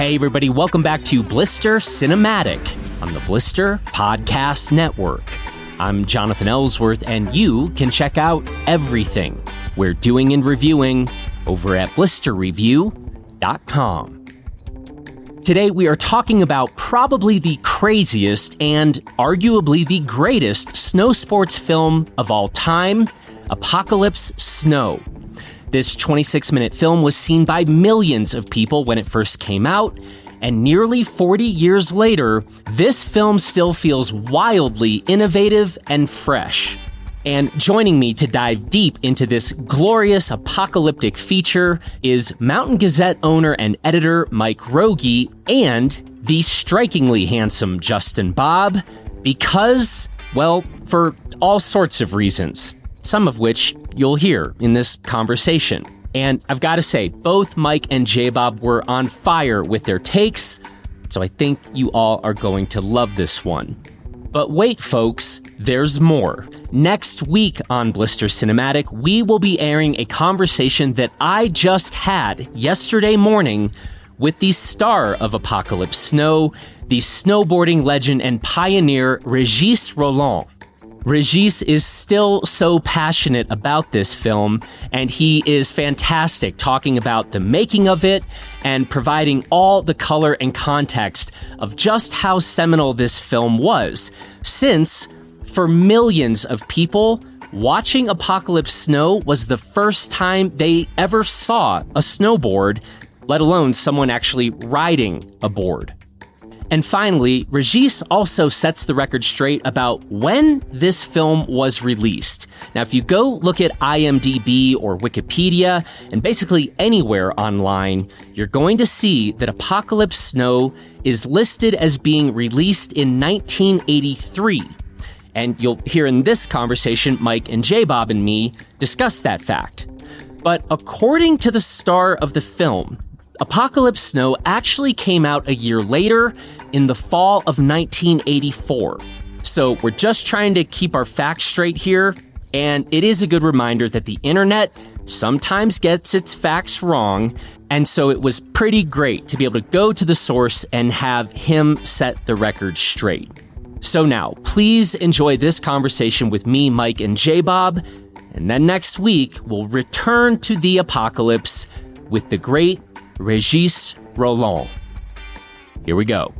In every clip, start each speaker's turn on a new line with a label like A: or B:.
A: Hey, everybody, welcome back to Blister Cinematic on the Blister Podcast Network. I'm Jonathan Ellsworth, and you can check out everything we're doing and reviewing over at blisterreview.com. Today, we are talking about probably the craziest and arguably the greatest snow sports film of all time Apocalypse Snow. This 26 minute film was seen by millions of people when it first came out, and nearly 40 years later, this film still feels wildly innovative and fresh. And joining me to dive deep into this glorious apocalyptic feature is Mountain Gazette owner and editor Mike Rogge and the strikingly handsome Justin Bobb, because, well, for all sorts of reasons some of which you'll hear in this conversation. And I've got to say, both Mike and J Bob were on fire with their takes, so I think you all are going to love this one. But wait, folks, there's more. Next week on Blister Cinematic, we will be airing a conversation that I just had yesterday morning with the star of Apocalypse Snow, the snowboarding legend and pioneer Regis Rolland. Regis is still so passionate about this film, and he is fantastic talking about the making of it and providing all the color and context of just how seminal this film was. Since, for millions of people, watching Apocalypse Snow was the first time they ever saw a snowboard, let alone someone actually riding a board. And finally, Regis also sets the record straight about when this film was released. Now, if you go look at IMDb or Wikipedia and basically anywhere online, you're going to see that Apocalypse Snow is listed as being released in 1983. And you'll hear in this conversation Mike and J Bob and me discuss that fact. But according to the star of the film, Apocalypse Snow actually came out a year later in the fall of 1984. So we're just trying to keep our facts straight here, and it is a good reminder that the internet sometimes gets its facts wrong, and so it was pretty great to be able to go to the source and have him set the record straight. So now, please enjoy this conversation with me, Mike, and J Bob, and then next week we'll return to the apocalypse with the great Regis Rolland. Here we go.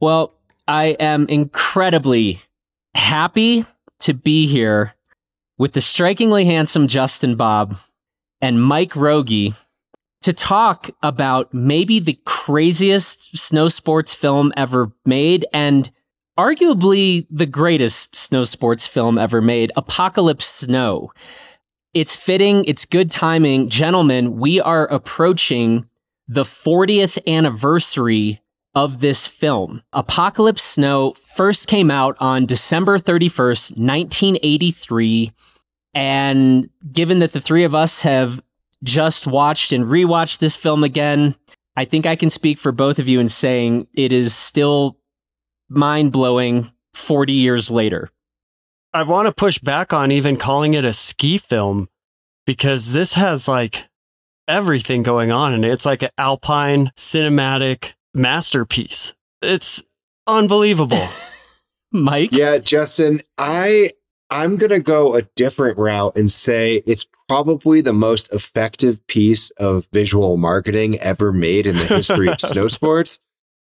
A: Well, I am incredibly happy to be here with the strikingly handsome Justin Bobb and Mike Rogge to talk about maybe the craziest snow sports film ever made and arguably the greatest snow sports film ever made, Apocalypse Snow. It's fitting. It's good timing. Gentlemen, we are approaching the 40th anniversary of this film. Apocalypse Snow first came out on December 31st, 1983. And given that the three of us have just watched and rewatched this film again, I think I can speak for both of you in saying it is still mind blowing 40 years later.
B: I want to push back on even calling it a ski film because this has like everything going on and it. it's like an alpine cinematic masterpiece. It's unbelievable.
A: Mike?
C: Yeah, Justin, I I'm going to go a different route and say it's probably the most effective piece of visual marketing ever made in the history of snow sports.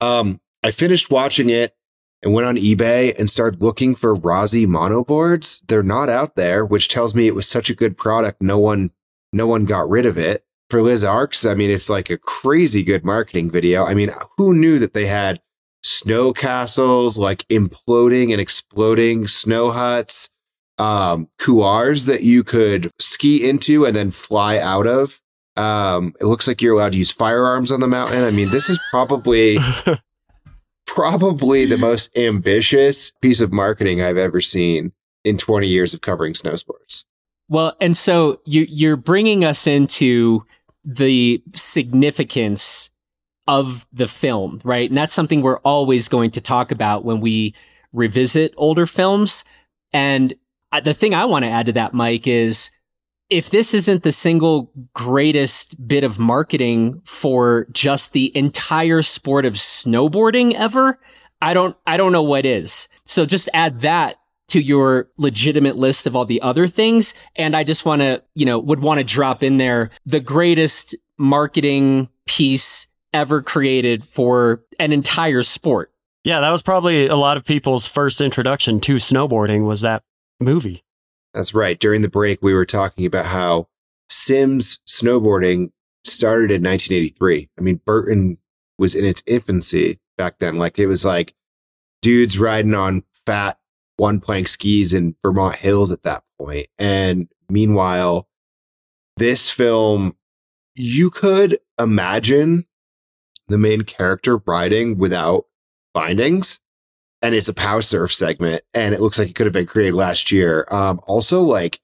C: Um, I finished watching it and went on eBay and started looking for Rossi monoboards. They're not out there, which tells me it was such a good product. No one, no one got rid of it. For Les Arcs, I mean, it's like a crazy good marketing video. I mean, who knew that they had snow castles, like imploding and exploding snow huts, um, couloirs that you could ski into and then fly out of. Um, it looks like you're allowed to use firearms on the mountain. I mean, this is probably probably the most ambitious piece of marketing I've ever seen in 20 years of covering snow sports.
A: Well, and so you, you're bringing us into the significance of the film, right? And that's something we're always going to talk about when we revisit older films. And uh, the thing I want to add to that, Mike, is if this isn't the single greatest bit of marketing for just the entire sport of snowboarding ever, I don't, I don't know what is. So just add that to your legitimate list of all the other things. And I just want to, you know, would want to drop in there the greatest marketing piece ever created for an entire sport.
B: Yeah, that was probably a lot of people's first introduction to snowboarding was that movie.
C: That's right. During the break, we were talking about how Sims snowboarding started in 1983. I mean, Burton was in its infancy back then. Like it was like dudes riding on fat one plank skis in Vermont hills at that point. And meanwhile, this film, you could imagine the main character riding without bindings and it's a power surf segment and it looks like it could have been created last year. Um, also like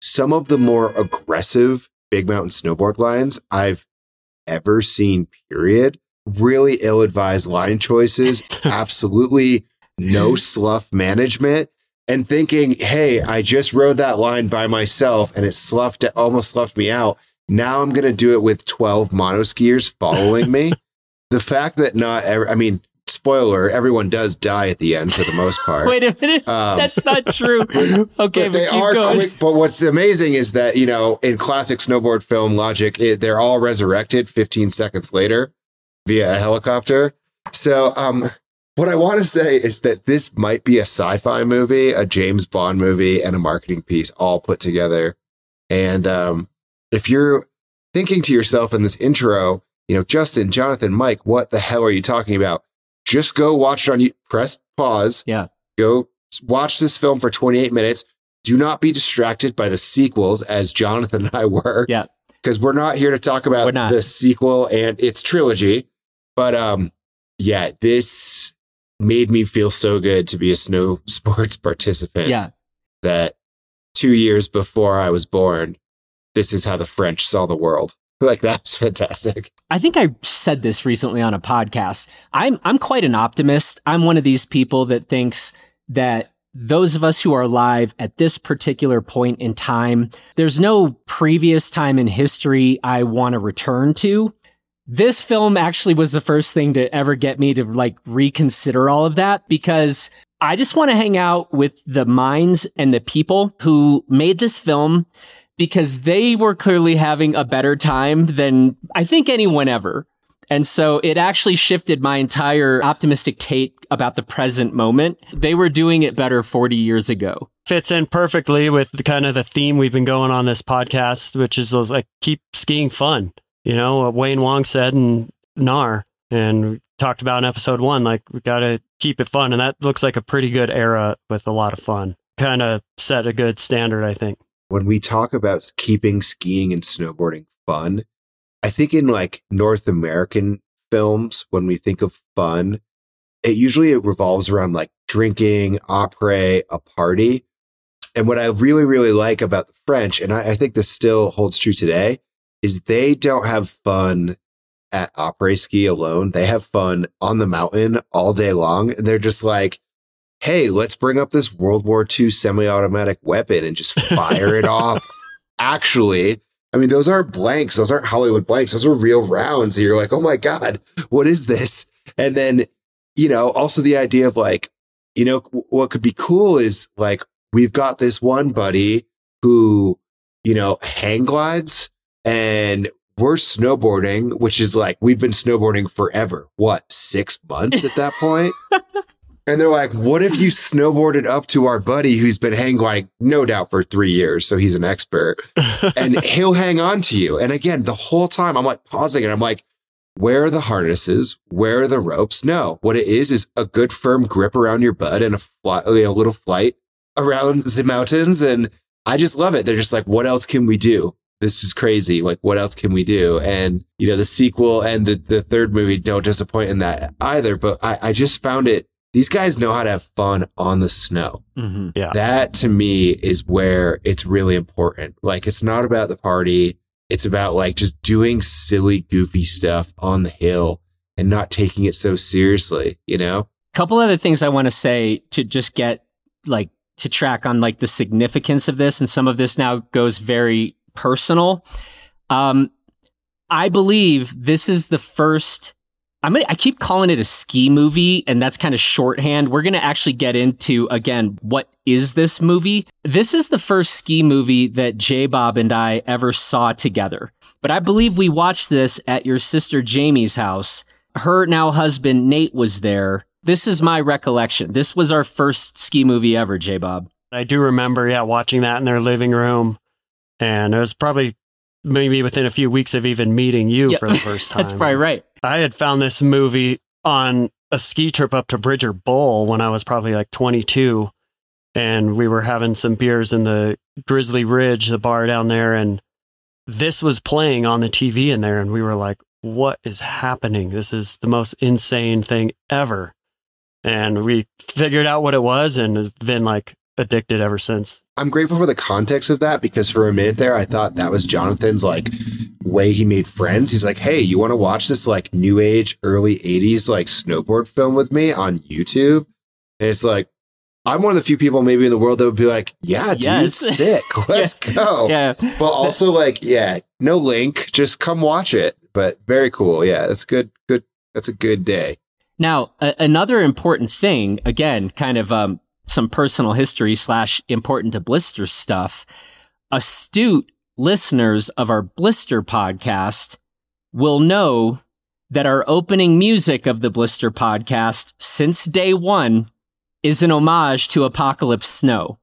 C: some of the more aggressive big mountain snowboard lines I've ever seen, period. Really ill advised line choices. Absolutely no slough management and thinking, Hey, I just rode that line by myself and it sloughed, almost sloughed me out. Now I'm going to do it with 12 monoskiers following me. the fact that not ever, I mean, spoiler, everyone does die at the end for the most part.
A: Wait a minute. Um, That's not true. Okay, but, but
C: they are
A: going.
C: quick. But what's amazing is that, you know, in classic snowboard film logic, it, they're all resurrected 15 seconds later via a helicopter. So, um, what I want to say is that this might be a sci-fi movie, a James Bond movie, and a marketing piece all put together. And um, if you're thinking to yourself in this intro, you know, Justin, Jonathan, Mike, what the hell are you talking about? Just go watch it on you. Press pause.
A: Yeah.
C: Go watch this film for 28 minutes. Do not be distracted by the sequels as Jonathan and I were.
A: Yeah.
C: Because we're not here to talk about the sequel and its trilogy. But um, yeah, this made me feel so good to be a snow sports participant.
A: Yeah.
C: That two years before I was born, this is how the French saw the world. Like that's fantastic.
A: I think I said this recently on a podcast. I'm I'm quite an optimist. I'm one of these people that thinks that those of us who are alive at this particular point in time, there's no previous time in history I want to return to this film actually was the first thing to ever get me to like reconsider all of that because I just want to hang out with the minds and the people who made this film because they were clearly having a better time than I think anyone ever. And so it actually shifted my entire optimistic take about the present moment. They were doing it better 40 years ago.
B: Fits in perfectly with the kind of the theme we've been going on this podcast, which is those, like keep skiing fun you know, what Wayne Wong said in NAR and we talked about in episode one, like we got to keep it fun. And that looks like a pretty good era with a lot of fun. Kind of set a good standard, I think.
C: When we talk about keeping skiing and snowboarding fun, I think in like North American films, when we think of fun, it usually it revolves around like drinking, après, a party. And what I really, really like about the French, and I, I think this still holds true today, is they don't have fun at après ski alone. They have fun on the mountain all day long. And they're just like, Hey, let's bring up this World War II semi-automatic weapon and just fire it off. Actually, I mean, those aren't blanks. Those aren't Hollywood blanks. Those are real rounds. And you're like, Oh my God, what is this? And then, you know, also the idea of like, you know, what could be cool is like, we've got this one buddy who, you know, hang glides and we're snowboarding, which is like we've been snowboarding forever. What, six months at that point? and they're like, what if you snowboarded up to our buddy who's been hang gliding, no doubt, for three years. So he's an expert and he'll hang on to you. And again, the whole time I'm like pausing and I'm like, where are the harnesses? Where are the ropes? No, what it is is a good firm grip around your butt and a, fly, a little flight around the mountains. And I just love it. They're just like, what else can we do? this is crazy. Like, what else can we do? And, you know, the sequel and the, the third movie don't disappoint in that either. But I, I just found it, these guys know how to have fun on the snow.
B: Mm-hmm. Yeah.
C: That to me is where it's really important. Like, it's not about the party. It's about like just doing silly, goofy stuff on the hill and not taking it so seriously, you know?
A: Couple other things I want to say to just get like to track on like the significance of this. And some of this now goes very personal. Um, I believe this is the first. I'm gonna, I keep calling it a ski movie, and that's kind of shorthand. We're going to actually get into again what is this movie. This is the first ski movie that J Bob and I ever saw together. But I believe we watched this at your sister Jamie's house. Her now husband Nate was there. This is my recollection. This was our first ski movie ever, J Bob.
B: I do remember, yeah, watching that in their living room. And it was probably maybe within a few weeks of even meeting you
A: Yeah.
B: for the first time.
A: That's probably right.
B: I had found this movie on a ski trip up to Bridger Bowl when I was probably like 22. And we were having some beers in the Grizzly Ridge, the bar down there. And this was playing on the TV in there. And we were like, what is happening? This is the most insane thing ever. And we figured out what it was and been like addicted ever since.
C: I'm grateful for the context of that because for a minute there, I thought that was Jonathan's like way he made friends. He's like, Hey, you want to watch this like new age, early 80s like snowboard film with me on YouTube? And it's like, I'm one of the few people maybe in the world that would be like, Yeah, dude,
A: Yes.
C: sick. Let's go.
A: Yeah.
C: But also, like, yeah, no link. Just come watch it. But very cool. Yeah, that's good. Good. That's a good day.
A: Now, a- another important thing, again, kind of um, some personal history slash important to Blister stuff. Astute listeners of our Blister podcast will know that our opening music of the Blister podcast since day one is an homage to Apocalypse Snow.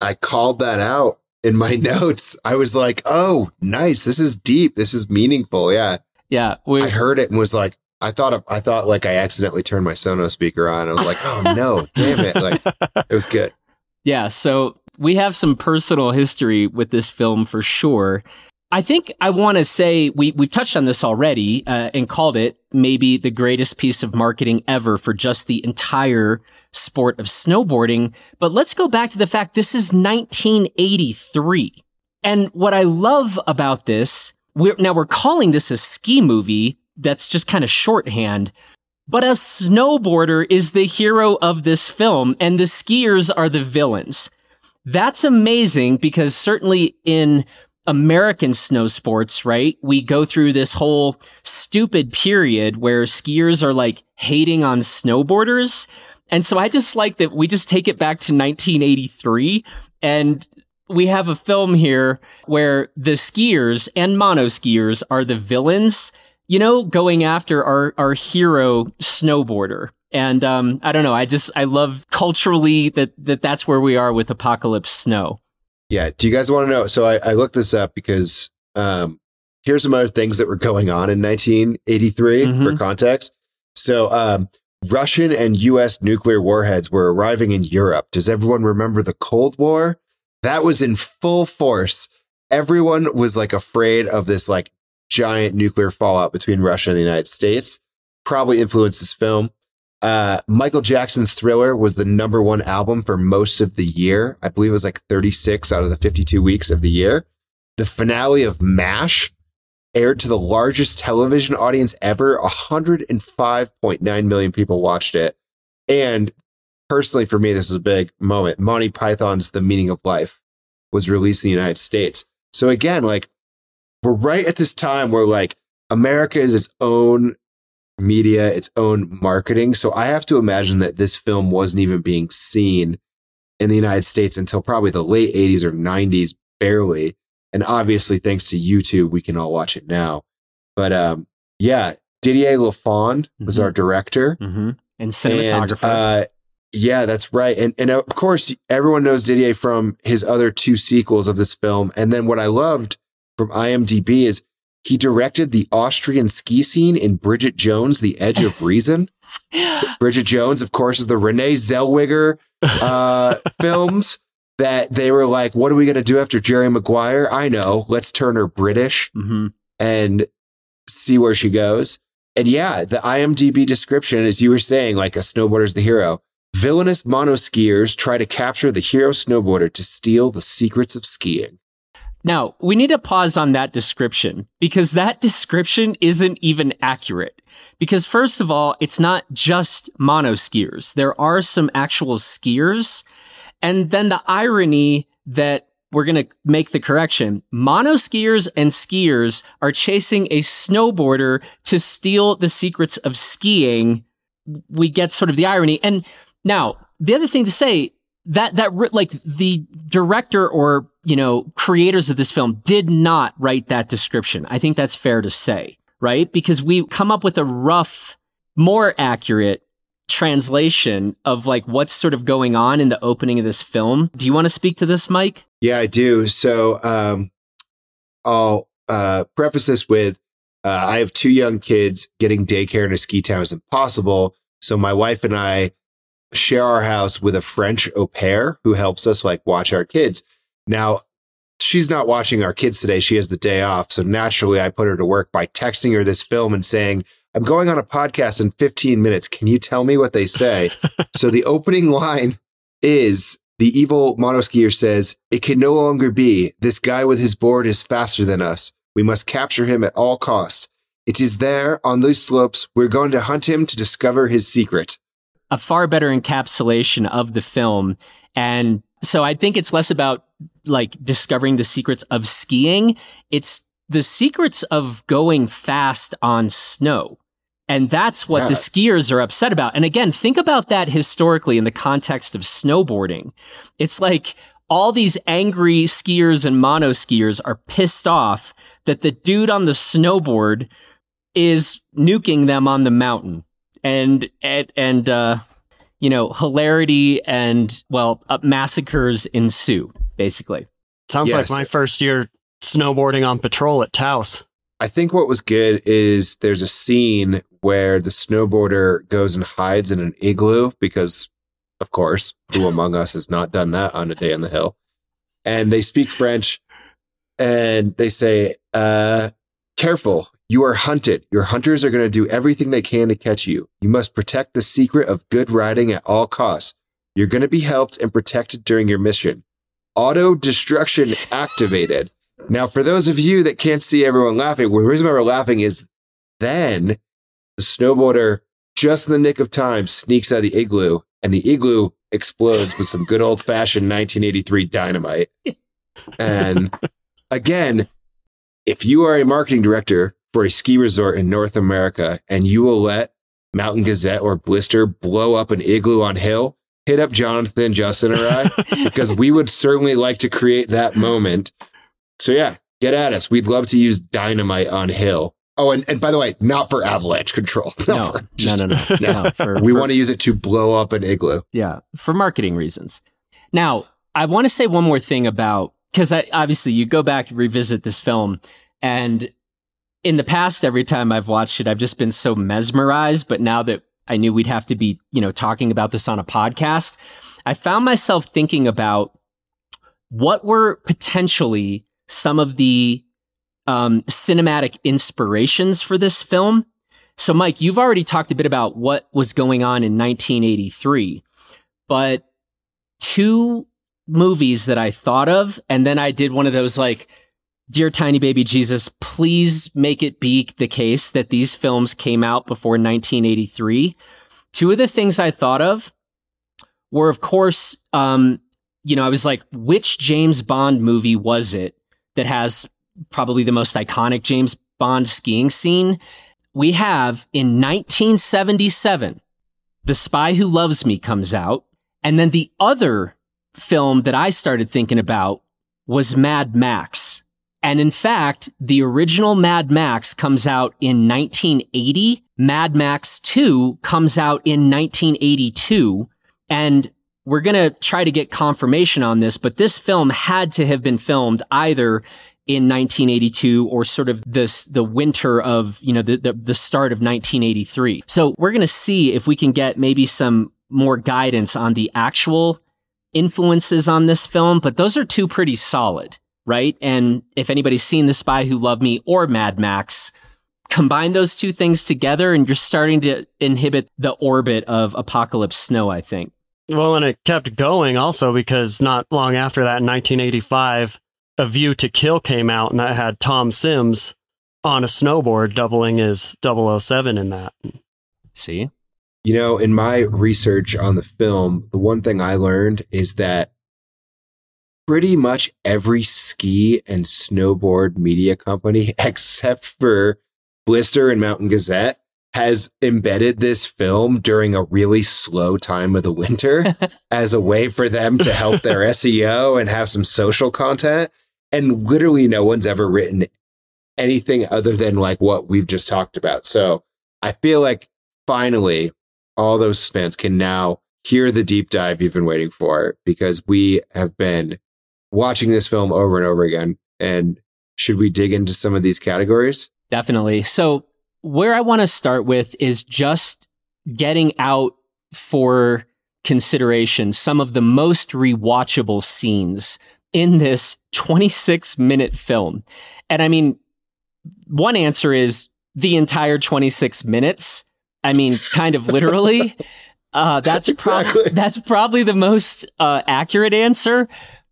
C: I called that out in my notes. I was like, oh, nice. This is deep. This is meaningful. Yeah.
A: Yeah, we,
C: I heard it and was like, I thought, I thought like I accidentally turned my Sonos speaker on. I was like, oh no, damn it. Like it was good.
A: Yeah, so we have some personal history with this film for sure. I think I want to say we we've touched on this already uh, and called it maybe the greatest piece of marketing ever for just the entire sport of snowboarding. But let's go back to the fact this is 1983, and what I love about this, we're now we're calling this a ski movie. That's just kind of shorthand. But a snowboarder is the hero of this film, and the skiers are the villains. That's amazing because certainly in American snow sports, right? We go through this whole stupid period where skiers are like hating on snowboarders. And so I just like that we just take it back to 1983 and we have a film here where the skiers and mono skiers are the villains, you know, going after our, our hero snowboarder. And um, I don't know. I just I love culturally that, that that's where we are with Apocalypse Snow.
C: Yeah. Do you guys want to know? So I, I looked this up because um, here's some other things that were going on in 1983 for
A: Mhm.
C: context. So um, Russian and U.S. nuclear warheads were arriving in Europe. Does everyone remember the Cold War? That was in full force. Everyone was like afraid of this like giant nuclear fallout between Russia and the United States. Probably influenced this film. Uh, Michael Jackson's Thriller was the number one album for most of the year. I believe it was like 36 out of the 52 weeks of the year. The finale of MASH aired to the largest television audience ever. 105.9 million people watched it. And personally, for me, this is a big moment. Monty Python's The Meaning of Life was released in the United States. So again, like we're right at this time where like America is its own media, its own marketing. So I have to imagine that this film wasn't even being seen in the United States until probably the late 80s or 90s, barely. And obviously, thanks to YouTube, we can all watch it now. But um, yeah, Didier Lafond was
A: Mhm.
C: our director.
A: Mm-hmm. And cinematographer.
C: And, uh, yeah, that's right. And and of course, everyone knows Didier from his other two sequels of this film. And then what I loved from IMDb is he directed the Austrian ski scene in Bridget Jones: The Edge of Reason. Bridget Jones, of course, is the Renee Zellweger uh, films that they were like, "What are we going to do after Jerry Maguire?" I know. Let's turn her British
A: hmm
C: and see where she goes. And yeah, the IMDb description, as you were saying, like a snowboarder's the hero. Villainous monoskiers try to capture the hero snowboarder to steal the secrets of skiing.
A: Now, we need to pause on that description because that description isn't even accurate. Because first of all, it's not just mono skiers. There are some actual skiers. And then the irony that we're going to make the correction. Mono skiers and skiers are chasing a snowboarder to steal the secrets of skiing. We get sort of the irony. And now the other thing to say that, that like the director or, you know, creators of this film did not write that description. I think that's fair to say, right? Because we come up with a rough, more accurate translation of like what's sort of going on in the opening of this film. Do you want to speak to this, Mike?
C: Yeah, I do. So um, I'll uh, preface this with uh, I have two young kids. Getting daycare in a ski town is impossible. So my wife and I share our house with a French au pair who helps us like watch our kids. Now, she's not watching our kids today. She has the day off. So naturally, I put her to work by texting her this film and saying, I'm going on a podcast in 15 minutes. Can you tell me what they say? so the opening line is the evil monoskier says, It can no longer be. This guy with his board is faster than us. We must capture him at all costs. It is there on those slopes. We're going to hunt him to discover his secret.
A: A far better encapsulation of the film. And so I think it's less about like discovering the secrets of skiing. It's the secrets of going fast on snow. And that's what yeah. the skiers are upset about. And again, think about that historically in the context of snowboarding. It's like all these angry skiers and mono skiers are pissed off that the dude on the snowboard is nuking them on the mountain. And, and, and uh, you know, hilarity and, well, uh, massacres ensue, basically.
B: Sounds yes. like my first year snowboarding on patrol at Taos.
C: I think what was good is there's a scene where the snowboarder goes and hides in an igloo because, of course, who among us has not done that on a day on the hill? And they speak French and they say, uh, careful, you are hunted. Your hunters are going to do everything they can to catch you. You must protect the secret of good riding at all costs. You're going to be helped and protected during your mission. Auto destruction activated. Now, for those of you that can't see everyone laughing, the reason why we're laughing is then the snowboarder, just in the nick of time, sneaks out of the igloo and the igloo explodes with some good old fashioned 1983 dynamite. And again, if you are a marketing director for a ski resort in North America and you will let Mountain Gazette or Blister blow up an igloo on hill, hit up Jonathan, Justin, or I, because we would certainly like to create that moment so yeah, get at us. We'd love to use dynamite on hill. Oh, and, and by the way, not for avalanche control.
A: No, for, just, no, no, no, no. no
C: for, we for, want to use it to blow up an igloo.
A: Yeah, for marketing reasons. Now, I want to say one more thing about because obviously you go back and revisit this film, and in the past, every time I've watched it, I've just been so mesmerized. But now that I knew we'd have to be, you know, talking about this on a podcast, I found myself thinking about what were potentially some of the um, cinematic inspirations for this film. So, Mike, you've already talked a bit about what was going on in 1983, but two movies that I thought of, and then I did one of those like, Dear Tiny Baby Jesus, please make it be the case that these films came out before 1983. Two of the things I thought of were, of course, um, you know, I was like, which James Bond movie was it that has probably the most iconic James Bond skiing scene. We have in 1977, The Spy Who Loves Me comes out. And then the other film that I started thinking about was Mad Max. And in fact, the original Mad Max comes out in 1980. Mad Max 2 comes out in 1982. And we're going to try to get confirmation on this, but this film had to have been filmed either in 1982 or sort of this, the winter of, you know, the, the, the start of 1983. So we're going to see if we can get maybe some more guidance on the actual influences on this film, but those are two pretty solid, right? And if anybody's seen The Spy Who Loved Me or Mad Max, combine those two things together and you're starting to inhibit the orbit of Apocalypse Snow, I think.
B: Well, and it kept going also because not long after that, in 1985, A View to Kill came out, and that had Tom Sims on a snowboard, doubling as 007 in that.
A: See?
C: You know, in my research on the film, the one thing I learned is that pretty much every ski and snowboard media company except for Blister and Mountain Gazette has embedded this film during a really slow time of the winter as a way for them to help their SEO and have some social content. And literally no one's ever written anything other than like what we've just talked about. So I feel like finally all those fans can now hear the deep dive you've been waiting for because we have been watching this film over and over again. And should we dig into some of these categories?
A: Definitely. So, where I want to start with is just getting out for consideration some of the most rewatchable scenes in this 26 minute film. And I mean, one answer is the entire 26 minutes. I mean, kind of literally. Uh, that's
C: exactly.
A: That's probably the most uh, accurate answer.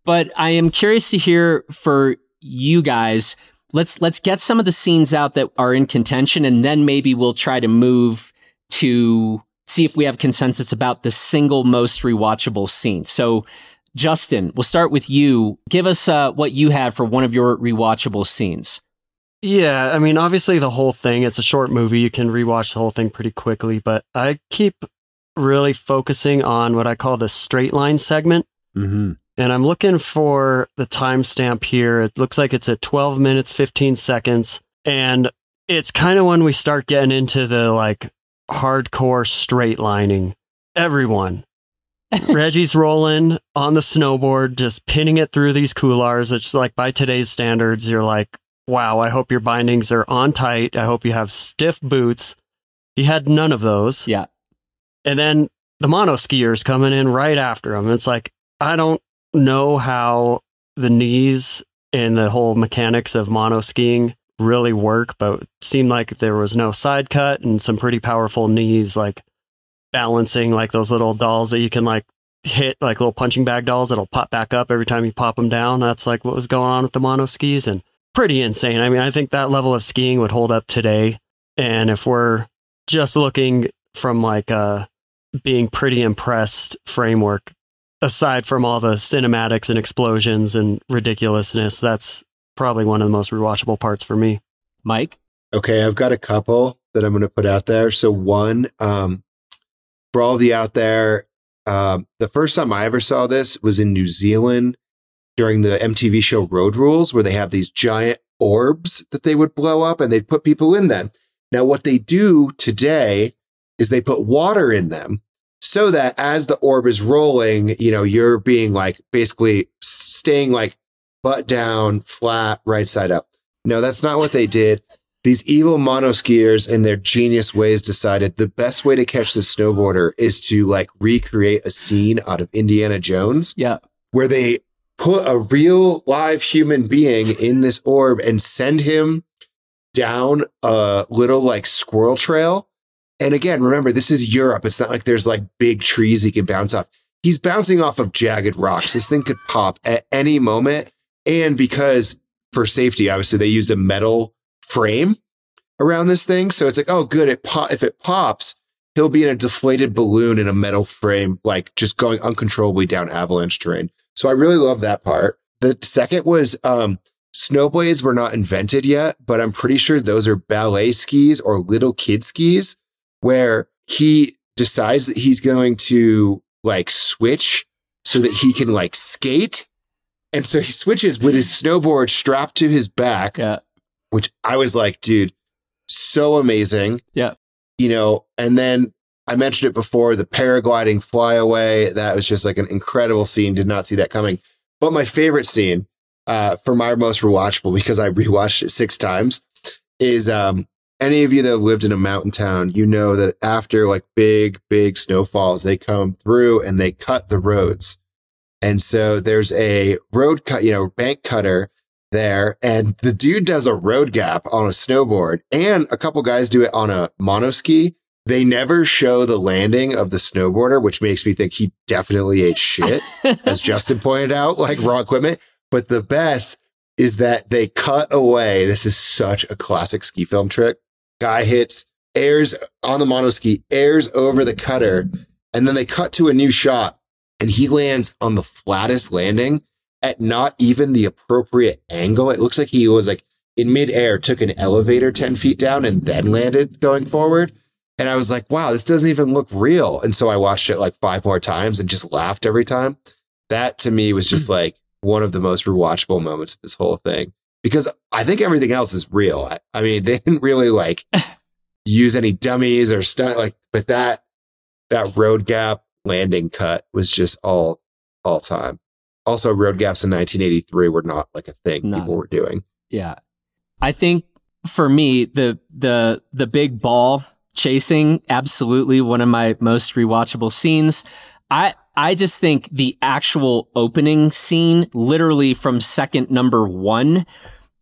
A: But I am curious to hear for you guys. Let's let's get some of the scenes out that are in contention, and then maybe we'll try to move to see if we have consensus about the single most rewatchable scene. So, Justin, we'll start with you. Give us uh, what you had for one of your rewatchable scenes.
B: Yeah, I mean, obviously the whole thing, it's a short movie. You can rewatch the whole thing pretty quickly, but I keep really focusing on what I call the straight line segment.
A: Mm-hmm.
B: And I'm looking for the timestamp here. It looks like it's at 12 minutes, 15 seconds. And it's kind of when we start getting into the like hardcore straight lining. Everyone. Regis Rolland on the snowboard, just pinning it through these couloirs. It's like by today's standards, you're like, wow, I hope your bindings are on tight. I hope you have stiff boots. He had none of those.
A: Yeah.
B: And then the mono skiers coming in right after him. It's like, I don't know how the knees and the whole mechanics of mono skiing really work, but seemed like there was no side cut and some pretty powerful knees, like balancing like those little dolls that you can like hit, like little punching bag dolls that'll pop back up every time you pop them down. That's like what was going on with the mono skis and pretty insane. I mean, I think that level of skiing would hold up today. And if we're just looking from like a being pretty impressed framework, aside from all the cinematics and explosions and ridiculousness, that's probably one of the most rewatchable parts for me.
A: Mike?
C: Okay, I've got a couple that I'm going to put out there. So one, um, for all of you out there, um, the first time I ever saw this was in New Zealand during the MTV show Road Rules, where they have these giant orbs that they would blow up and they'd put people in them. Now, what they do today is they put water in them so that as the orb is rolling, you know, you're being like basically staying like butt down, flat, right side up. No, that's not what they did. These evil mono skiers in their genius ways decided the best way to catch the snowboarder is to like recreate a scene out of Indiana Jones.
A: Yeah.
C: Where they put a real live human being in this orb and send him down a little like squirrel trail. And again, remember, this is Europe. It's not like there's like big trees he can bounce off. He's bouncing off of jagged rocks. This thing could pop at any moment. And because for safety, obviously they used a metal frame around this thing. So it's like, oh, good. It pop- if it pops, he'll be in a deflated balloon in a metal frame, like just going uncontrollably down avalanche terrain. So I really love that part. The second was um, snowblades were not invented yet, but I'm pretty sure those are ballet skis or little kid skis where he decides that he's going to like switch so that he can like skate. And so he switches with his snowboard strapped to his back,
A: Yeah.
C: which I was like, dude, so amazing.
A: Yeah.
C: You know, and then I mentioned it before the paragliding flyaway. That was just like an incredible scene. Did not see that coming. But my favorite scene uh, for my most rewatchable, because I rewatched it six times, is um, any of you that have lived in a mountain town, you know that after like big, big snowfalls, they come through and they cut the roads. And so there's a road cut, you know, bank cutter there. And the dude does a road gap on a snowboard and a couple guys do it on a monoski. They never show the landing of the snowboarder, which makes me think he definitely ate shit, as Justin pointed out, like raw equipment. But the best is that they cut away. This is such a classic ski film trick. Guy hits, airs on the monoski, airs over the cutter, and then they cut to a new shot and he lands on the flattest landing. at not even the appropriate angle. It looks like he was like in midair, took an elevator 10 feet down and then landed going forward. And I was like, wow, this doesn't even look real. And so I watched it like five more times and just laughed every time. That to me was just like one of the most rewatchable moments of this whole thing because I think everything else is real. I, I mean, they didn't really like use any dummies or stuff like, but that, that road gap landing cut was just all, all time. Also, road gaps in 1983 were not like a thing
A: Not-
C: people were doing.
A: Yeah. I think for me, the the the big ball chasing, absolutely one of my most rewatchable scenes. I I just think the actual opening scene, literally from second number one,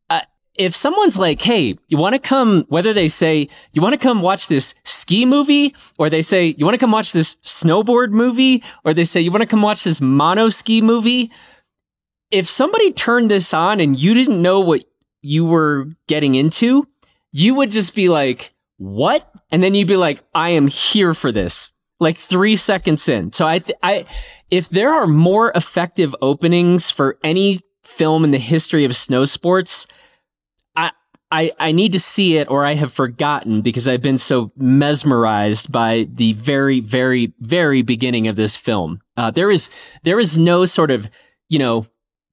A: uh, if someone's like, "Hey, you want to come?" Whether they say, "You want to come watch this ski movie," or they say, "You want to come watch this snowboard movie," or they say, "You want to come watch this mono ski movie," if somebody turned this on and you didn't know what you were getting into, you would just be like, "What?" And then you'd be like, "I am here for this." Like 3 seconds in. So I th- I if there are more effective openings for any film in the history of snow sports, I I I need to see it or I have forgotten because I've been so mesmerized by the very very very beginning of this film. Uh, there is there is no sort of, you know,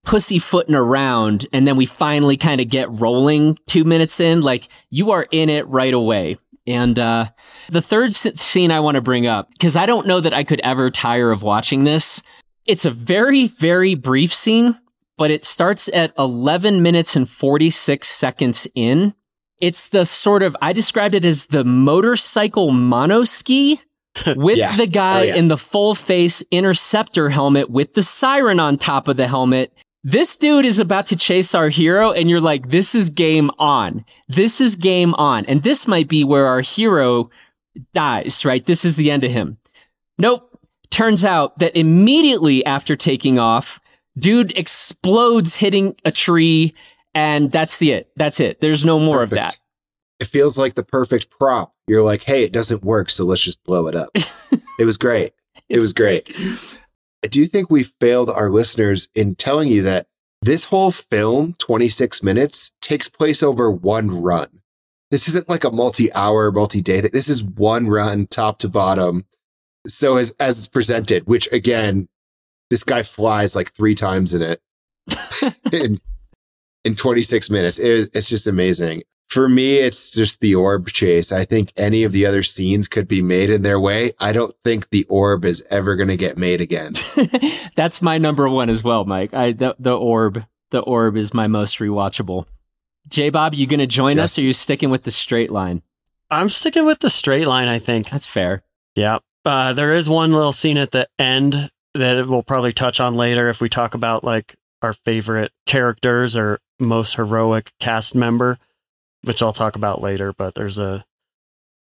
A: pussyfooting around and then we finally kind of get rolling 2 minutes in like you are in it right away. And uh, the third scene I want to bring up, because I don't know that I could ever tire of watching this. It's a very, very brief scene, but it starts at 11 minutes and 46 seconds in. It's the sort of, I described it as the motorcycle monoski with
C: Yeah.
A: the guy
C: Oh, yeah.
A: in the full face interceptor helmet with the siren on top of the helmet. This dude is about to chase our hero, and you're like, this is game on. This is game on. And this might be where our hero dies, right? This is the end of him. Nope. Turns out that immediately after taking off, dude explodes hitting a tree, and that's the it. That's it. There's no more of that.
C: It feels like the perfect prop. You're like, hey, it doesn't work, so let's just blow it up. it was great. It was great. I do think we failed our listeners in telling you that this whole film, 26 minutes, takes place over one run. This isn't like a multi-hour, multi-day thing. This is one run, top to bottom. So as as it's presented, which again, this guy flies like three times in it in in 26 minutes. It, it's just amazing. For me, it's just the orb chase. I think any of the other scenes could be made in their way. I don't think the orb is ever going to get made again.
A: That's my number one as well, Mike. I the, the orb. The orb is my most rewatchable. J Bob, you gonna join us
C: Just-
A: or you sticking with the straight line?
B: I'm sticking with the straight line, I think.
A: That's fair.
B: Yeah. Uh, there is one little scene at the end that we'll probably touch on later if we talk about like our favorite characters or most heroic cast member, which I'll talk about later. But there's a,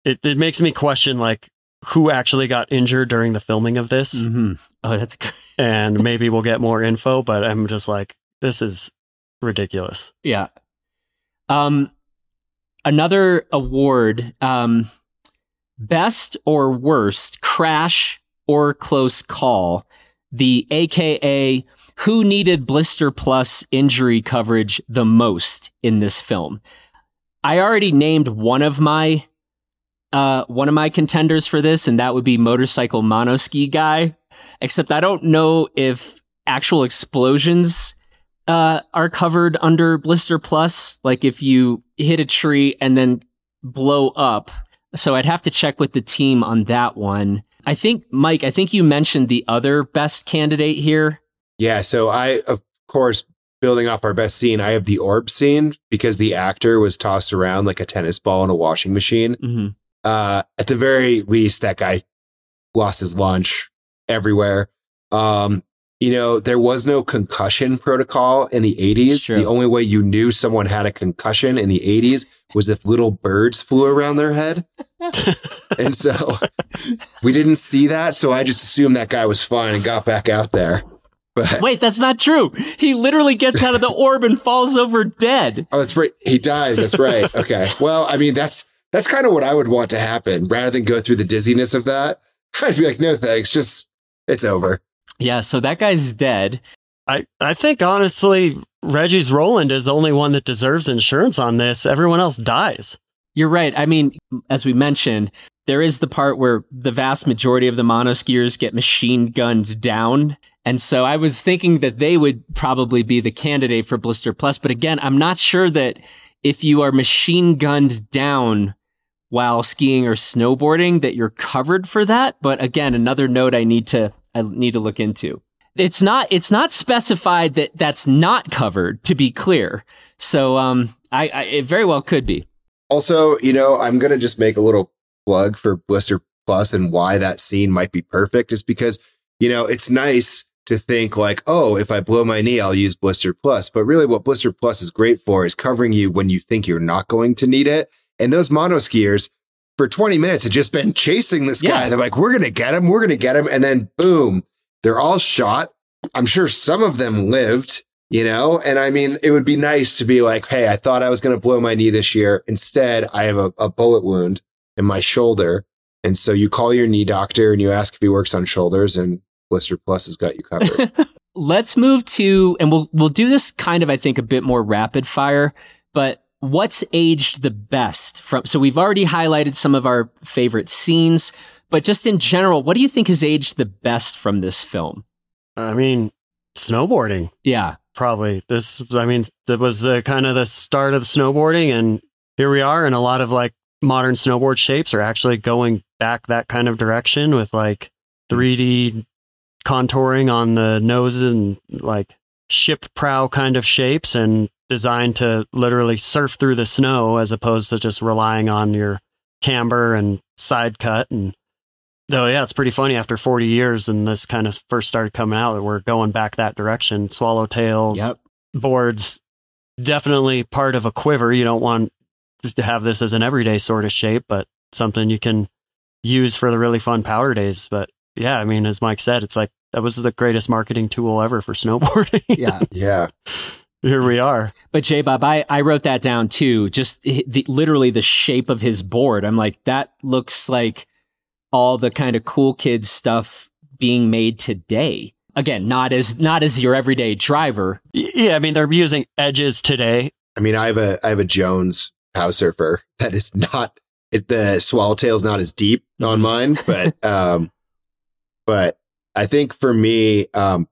B: it, it makes me question like who actually got injured during the filming of this.
A: hmm Oh, that's great.
B: And maybe we'll get more info, but I'm just like, this is ridiculous.
A: Yeah. Um, another award. Um, best or worst crash or close call. The AKA who needed blister plus injury coverage the most in this film. I already named one of my uh, one of my contenders for this, and that would be motorcycle monoski guy. Except I don't know if actual explosions uh, are covered under blister plus. Like if you hit a tree and then blow up. So I'd have to check with the team on that one. I think Mike. I think you mentioned the other best candidate here.
C: Yeah. So I, of course, building off our best scene, I have the orb scene because the actor was tossed around like a tennis ball in a washing machine.
A: Mm-hmm.
C: Uh, at the very least, that guy lost his lunch everywhere. Um, you know, there was no concussion protocol in the 80s. The only way you knew someone had a concussion in the 80s was if little birds flew around their head. and so we didn't see that. So I just assumed that guy was fine and got back out there. But
A: Wait, that's not true. He literally gets out of the orb and falls over dead.
C: Oh, that's right. He dies. That's right. Okay. Well, I mean, that's that's kind of what I would want to happen rather than go through the dizziness of that. I'd be like, no thanks. Just it's over.
A: Yeah, so that guy's dead.
B: I, I think honestly, Regis Rolland is the only one that deserves insurance on this. Everyone else dies.
A: You're right. I mean, as we mentioned, there is the part where the vast majority of the monoskiers get machine gunned down. And so I was thinking that they would probably be the candidate for Blister Plus. But again, I'm not sure that if you are machine gunned down while skiing or snowboarding, that you're covered for that. But again, another note I need to, I need to look into. It's not, it's not specified that that's not covered to be clear. So, um, I, I it very well could be.
C: Also, you know, I'm going to just make a little plug for Blister Plus and why that scene might be perfect is because, you know, it's nice to think like, oh, if I blow my knee, I'll use Blister Plus. But really what Blister Plus is great for is covering you when you think you're not going to need it. And those mono skiers for 20 minutes had just been chasing this guy. They're like, we're going to get him. We're going to get him. And then boom, they're all shot. I'm sure some of them lived, you know? And I mean, it would be nice to be like, Hey, I thought I was going to blow my knee this year. Instead, I have a, a bullet wound in my shoulder. And so you call your knee doctor and you ask if he works on shoulders and Blister Plus has got you covered.
A: Let's move to, and we'll we'll do this kind of, I think, a bit more rapid fire. But what's aged the best from? So we've already highlighted some of our favorite scenes, but just in general, what do you think has aged the best from this film?
B: I mean, snowboarding.
A: Yeah,
B: probably this i mean that was the kind of the start of snowboarding and here we are and a lot of like modern snowboard shapes are actually going back that kind of direction with like 3d contouring on the noses and like ship prow kind of shapes and designed to literally surf through the snow as opposed to just relying on your camber and side cut and though yeah it's pretty funny. After 40 years and this kind of first started coming out that we're going back that direction. Swallowtails
A: Yep.
B: boards definitely part of a quiver. You don't want to have this as an everyday sort of shape but something you can use for the really fun powder days. But yeah i mean as mike said it's like that was the greatest marketing tool ever for snowboarding
A: yeah.
C: yeah.
B: here we are
A: But J Bob, I, I wrote that down too. Just the, literally the shape of his board. I'm like, that looks like all the kind of cool kids stuff being made today. Again, not as not as your everyday driver.
B: Yeah i mean they're using edges today
C: I mean, I have a, I have a Jones pow surfer that is not, it, the swallowtail's not as deep on mine, but, um, but I think for me, um,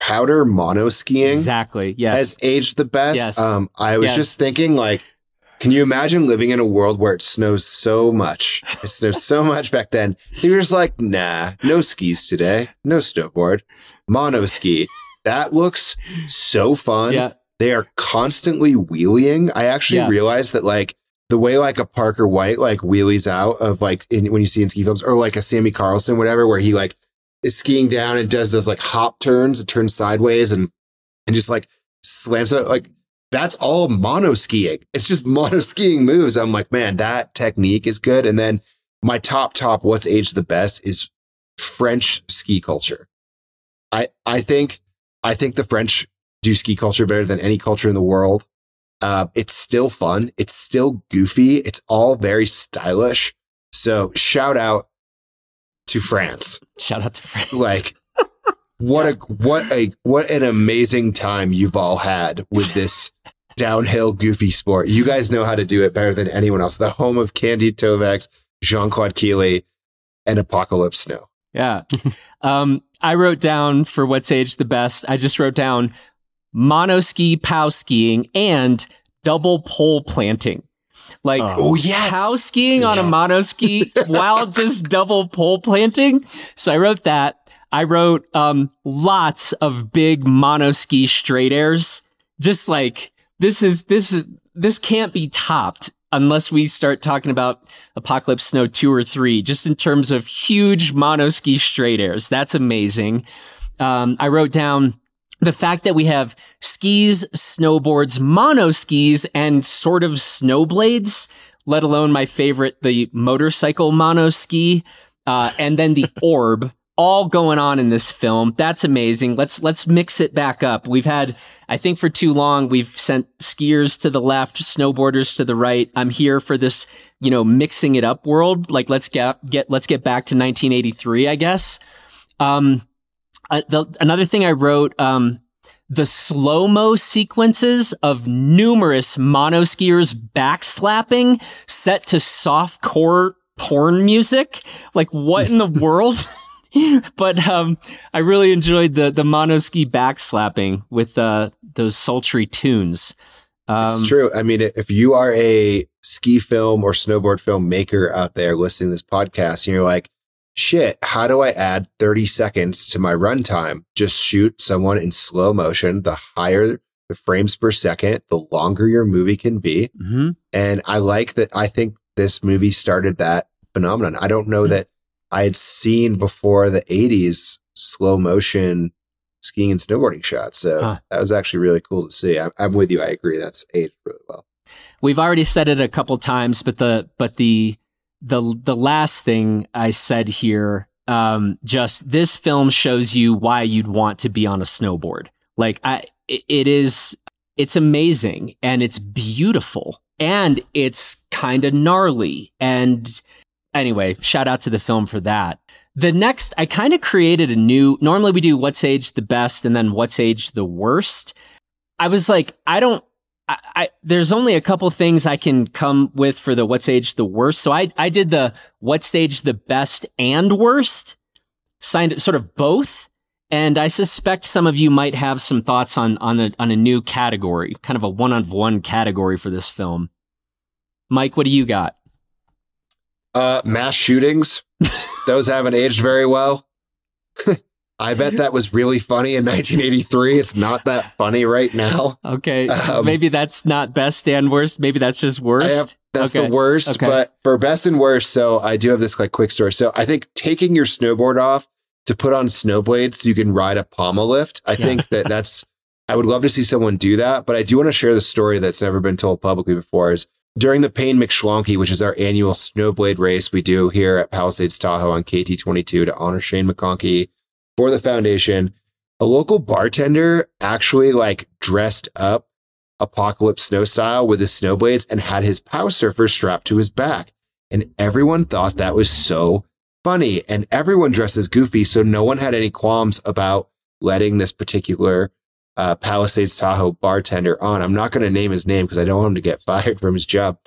C: powder mono skiing
A: Exactly. Yes.
C: has aged the best.
A: Yes.
C: Um, I was
A: Yes.
C: just thinking like, can you imagine living in a world where it snows so much? It snows so much back then. You're just like, nah, no skis today, no snowboard, mono ski. That looks so fun
A: yeah.
C: they are constantly wheeling. I actually
A: Yeah.
C: realized that like the way like a Parker White like wheelies out of like in, when you see in ski films or like a Sammy Carlson, whatever, where he like is skiing down and does those like hop turns, it turns sideways and and just like slams it like that's all mono skiing. It's just mono skiing moves. I'm like, man, that technique is good. And then my top top, what's aged the best is French ski culture. I I think I think the French do ski culture better than any culture in the world. Uh, it's still fun. It's still goofy. It's all very stylish. So shout out to France.
A: Shout out to France.
C: Like what a what a what an amazing time you've all had with this downhill goofy sport. You guys know how to do it better than anyone else. The home of Candide Thovex, Jean Claude Killy, and Apocalypse Snow.
A: Yeah. um, I wrote down for what's age the best. I just wrote down mono ski, pow skiing, and double pole planting. Like
B: Oh.
C: Oh yes.
A: pow skiing on a mono ski while just double pole planting. So I wrote that. I wrote um, lots of big mono ski straight airs. Just like this is this is this can't be topped unless we start talking about Apocalypse Snow two or three. Just in terms of huge mono ski straight airs, that's amazing. Um, I wrote down the fact that we have skis, snowboards, mono skis, and sort of snowblades, let alone my favorite, the motorcycle mono ski, uh, and then the orb. All going on in this film. That's amazing. Let's let's mix it back up. We've had, I think, for too long, we've sent skiers to the left, snowboarders to the right. I'm here for this, you know, mixing it up world. Like let's get get let's get back to 1983, I guess. Um, uh, the, another thing I wrote, um, the slow mo sequences of numerous monoskiers backslapping set to soft core porn music. Like what in the world? but um, I really enjoyed the the monoski backslapping with uh, those sultry tunes. Um,
C: it's true. I mean, if you are a ski film or snowboard film maker out there listening to this podcast, and you're like, shit, how do I add 30 seconds to my runtime? Just shoot someone in slow motion. The higher the frames per second, the longer your movie can be.
A: Mm-hmm.
C: And I like that. I think this movie started that phenomenon. I don't know mm-hmm. that I had seen before the 80s slow motion skiing and snowboarding shots. So huh. that was actually really cool to see. I'm, I'm with you. I agree. That's aged really well.
A: We've already said it a couple times, but the but the the the last thing I said here, um, just this film shows you why you'd want to be on a snowboard. Like I, it is, it's amazing and it's beautiful and it's kind of gnarly. And anyway, shout out to the film for that. The next, I kind of created a new. Normally, we do what's aged the best and then what's aged the worst. I was like, I don't I, I, there's only a couple things I can come with for the what's age the worst. So I I did the what's age the best and worst, signed sort of both. And I suspect some of you might have some thoughts on on a on a new category, kind of a one on one category for this film. Mike, what do you got?
C: Uh, mass shootings. Those haven't aged very well. I bet that was really funny in 1983. It's not that funny right now.
A: Okay. Um, Maybe that's not best and worst. Maybe that's just worst.
C: Have, that's okay. the worst. Okay. But for best and worst, so I do have this like quick story. So I think taking your snowboard off to put on snowblades so you can ride a pommel lift. I yeah. think that that's, I would love to see someone do that. But I do want to share the story that's never been told publicly before is during the Pain McShlonky, which is our annual snowblade race we do here at Palisades Tahoe on KT22 to honor Shane McConkey for the foundation, a local bartender actually like dressed up apocalypse snow style with his snowblades and had his pow surfer strapped to his back. And everyone thought that was so funny. And everyone dresses goofy. So no one had any qualms about letting this particular uh, Palisades Tahoe bartender on. I'm not going to name his name because I don't want him to get fired from his job.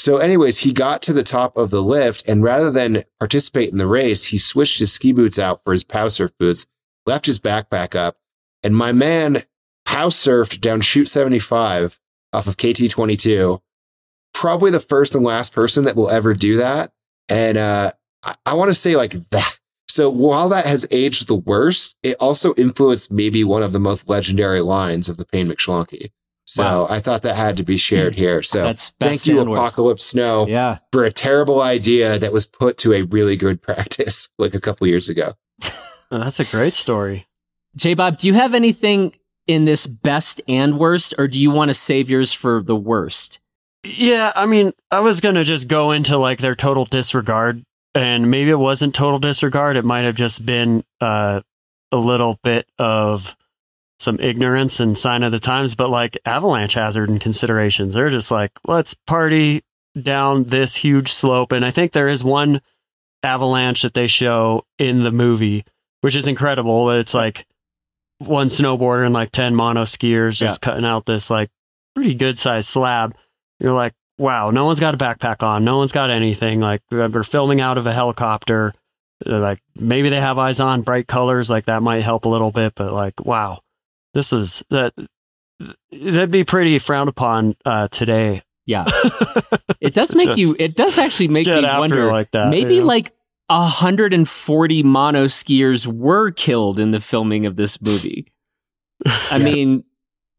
C: So, anyways, he got to the top of the lift and rather than participate in the race, he switched his ski boots out for his pow surf boots, left his backpack up, and my man pow surfed down chute 75 off of KT22. Probably the first and last person that will ever do that. And uh, I, I want to say like that. So while that has aged the worst, it also influenced maybe one of the most legendary lines of the Pain McShlonky. So wow. I thought that had to be shared here. So That's thank you, Apocalypse Snow,
A: yeah.
C: for a terrible idea that was put to a really good practice like a couple years ago.
B: Oh, that's a great story.
A: J Bob, do you have anything in this best and worst, or do you want to save yours for the worst?
B: Yeah, I mean, I was going to just go into like their total disregard, and maybe it wasn't total disregard. It might have just been uh, a little bit of some ignorance and sign of the times, but like avalanche hazard and considerations. They're just like, let's party down this huge slope. And I think there is one avalanche that they show in the movie, which is incredible. But it's like one snowboarder and like 10 mono skiers just yeah. cutting out this like pretty good sized slab. You're like, wow, no one's got a backpack on. No one's got anything. Like, they're filming out of a helicopter. like, maybe they have eyes on bright colors. Like, that might help a little bit, but like, wow this is that that'd be pretty frowned upon uh, today.
A: Yeah, it does make you. It does actually make me wonder. Like that, maybe you know? like 140 mono skiers were killed in the filming of this movie. I yeah. mean,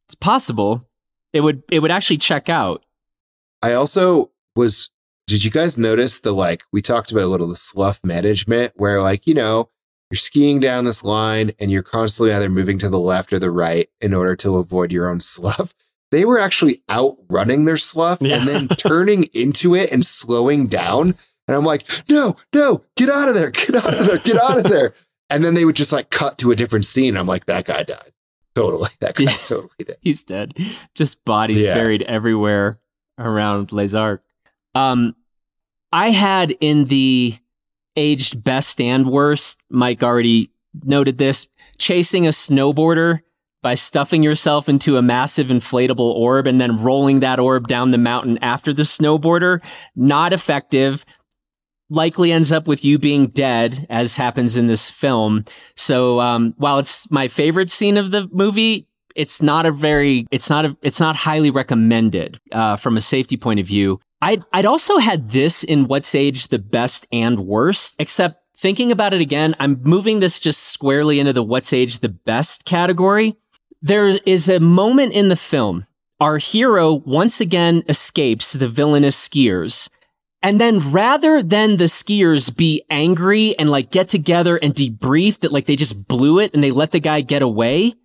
A: it's possible. It would. It would actually check out.
C: I also was. Did you guys notice the like we talked about a little the slough management where like you know you're skiing down this line and you're constantly either moving to the left or the right in order to avoid your own slough. They were actually outrunning their slough yeah. and then turning into it and slowing down. And I'm like, no, no, get out of there, get out of there, get out of there. And then they would just like cut to a different scene. I'm like, that guy died. Totally. That guy's yeah. totally dead.
A: He's dead. Just bodies yeah. buried everywhere around Les Arcs. Um, I had in the aged best and worst. Mike already noted this. Chasing a snowboarder by stuffing yourself into a massive inflatable orb and then rolling that orb down the mountain after the snowboarder. Not effective. Likely ends up with you being dead, as happens in this film. So, um, while it's my favorite scene of the movie, it's not a very, it's not a, it's not highly recommended, uh, from a safety point of view. I'd, I'd also had this in What's Age the Best and Worst, except thinking about it again, I'm moving this just squarely into the What's Age the Best category. There is a moment in the film. Our hero once again escapes the villainous skiers. And then rather than the skiers be angry and like get together and debrief that like they just blew it and they let the guy get away,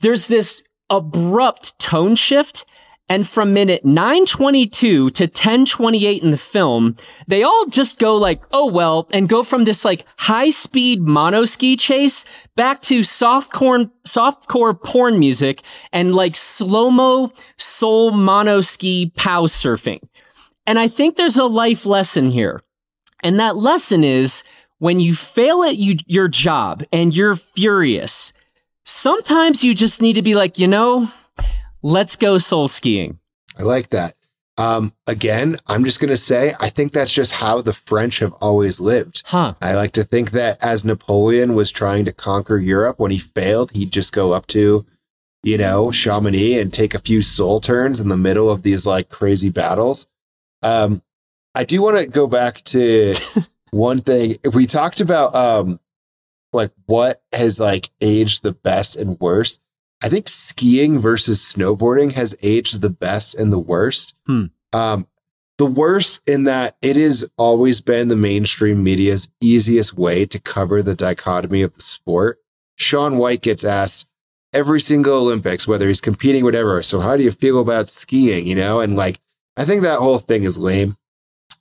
A: there's this abrupt tone shift and from minute 922 to 1028 in the film, they all just go like, oh well, and go from this like high speed monoski chase back to softcore, softcore porn music and like slow-mo soul monoski pow surfing. And I think there's a life lesson here. And that lesson is when you fail at you, your job and you're furious, sometimes you just need to be like, you know, Let's go soul skiing.
C: I like that. Um, again, I'm just going to say, I think that's just how the French have always lived.
A: Huh.
C: I like to think that as Napoleon was trying to conquer Europe, when he failed, he'd just go up to, you know, Chamonix and take a few soul turns in the middle of these like crazy battles. Um, I do want to go back to one thing. We talked about, um, like what has like aged the best and worst. I think skiing versus snowboarding has aged the best and the worst.
A: Hmm.
C: Um, the worst in that it has always been the mainstream media's easiest way to cover the dichotomy of the sport. Shaun White gets asked every single Olympics, whether he's competing, whatever. So how do you feel about skiing? You know, and like, I think that whole thing is lame.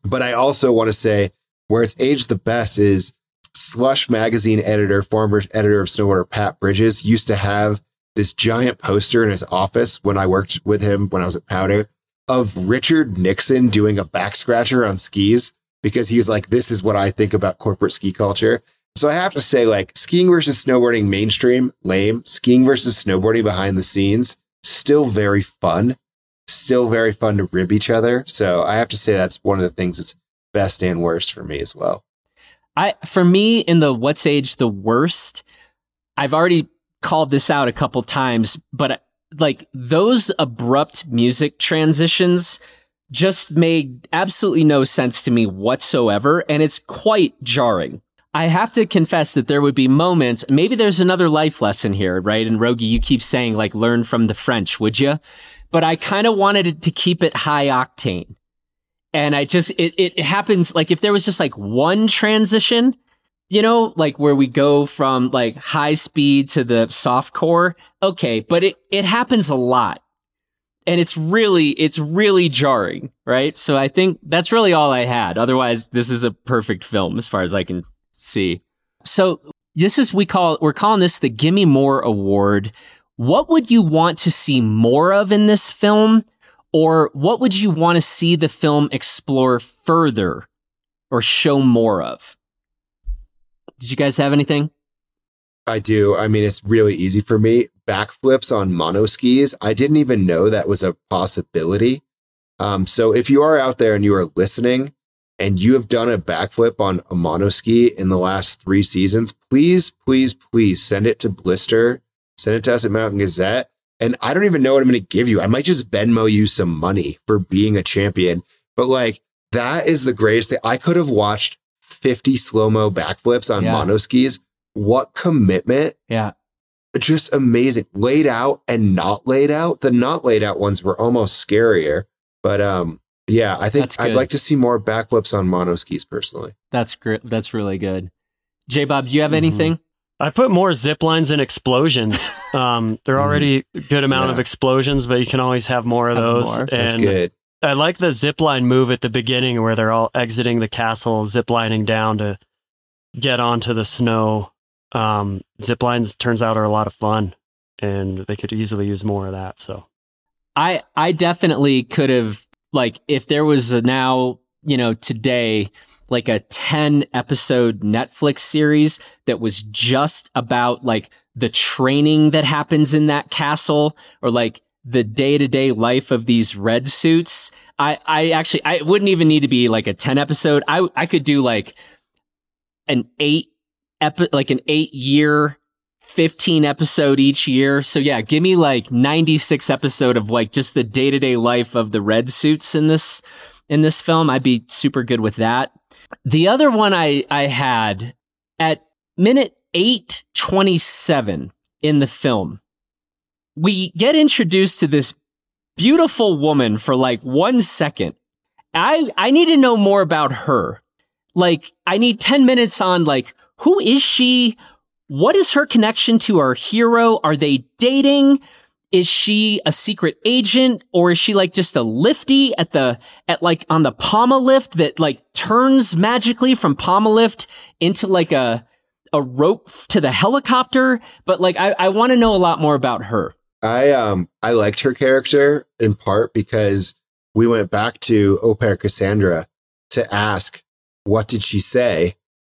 C: But I also want to say where it's aged the best is Slush magazine editor, former editor of Snowboarder Pat Bridges used to have this giant poster in his office when I worked with him when I was at Powder of Richard Nixon doing a back scratcher on skis because he was like, this is what I think about corporate ski culture. So I have to say, like, skiing versus snowboarding mainstream, lame. Skiing versus snowboarding behind the scenes, still very fun. Still very fun to rib each other. So I have to say that's one of the things that's best and worst for me as well.
A: I for me in the what's age the worst, I've already called this out a couple times, but like those abrupt music transitions just made absolutely no sense to me whatsoever. And it's quite jarring. I have to confess that there would be moments, maybe there's another life lesson here, right? And Rogie, you keep saying like learn from the French, would you? But I kind of wanted to keep it high octane. And I just, it, it happens like if there was just like one transition you know, like where we go from like high speed to the soft core. Okay. But it, it happens a lot. And it's really, it's really jarring, right? So I think that's really all I had. Otherwise, this is a perfect film as far as I can see. So this is, we call, we're calling this the Gimme More Award. What would you want to see more of in this film? Or what would you want to see the film explore further or show more of? Did you guys have anything?
C: I do. I mean, it's really easy for me. Backflips on mono skis. I didn't even know that was a possibility. Um, so if you are out there and you are listening and you have done a backflip on a mono ski in the last three seasons, please, please, please send it to Blister, send it to us at Mountain Gazette. And I don't even know what I'm going to give you. I might just Venmo you some money for being a champion. But like, that is the greatest thing. I could have watched 50 slow mo backflips on yeah. mono skis. What commitment.
A: Yeah.
C: Just amazing. Laid out and not laid out. The not laid out ones were almost scarier. But um, yeah, I think I'd like to see more backflips on mono skis personally.
A: That's great. That's really good. J Bob, do you have mm-hmm. anything?
B: I put more zip lines and explosions. Um, they're mm-hmm. already a good amount yeah. of explosions, but you can always have more of have those. More.
C: And That's good.
B: I like the zip line move at the beginning where they're all exiting the castle, zip lining down to get onto the snow. Um, zip lines turns out are a lot of fun, and they could easily use more of that. So,
A: I I definitely could have like if there was a now you know today like a 10 episode Netflix series that was just about like the training that happens in that castle or like the day to day life of these red suits. I, I actually, I wouldn't even need to be like a 10 episode. I, I could do like an eight epi- like an eight year 15 episode each year. So yeah, give me like 96 episode of like just the day-to-day life of the red suits in this in this film. I'd be super good with that. The other one I I had at minute 827 in the film. We get introduced to this beautiful woman for like 1 second. I I need to know more about her. Like I need 10 minutes on like who is she? What is her connection to our hero? Are they dating? Is she a secret agent or is she like just a lifty at the, at like on the Poma lift that like turns magically from Poma lift into like a, a rope to the helicopter? But like, I, I want to know a lot more about her.
C: I, um, I liked her character in part because we went back to Pair Cassandra to ask, what did she say?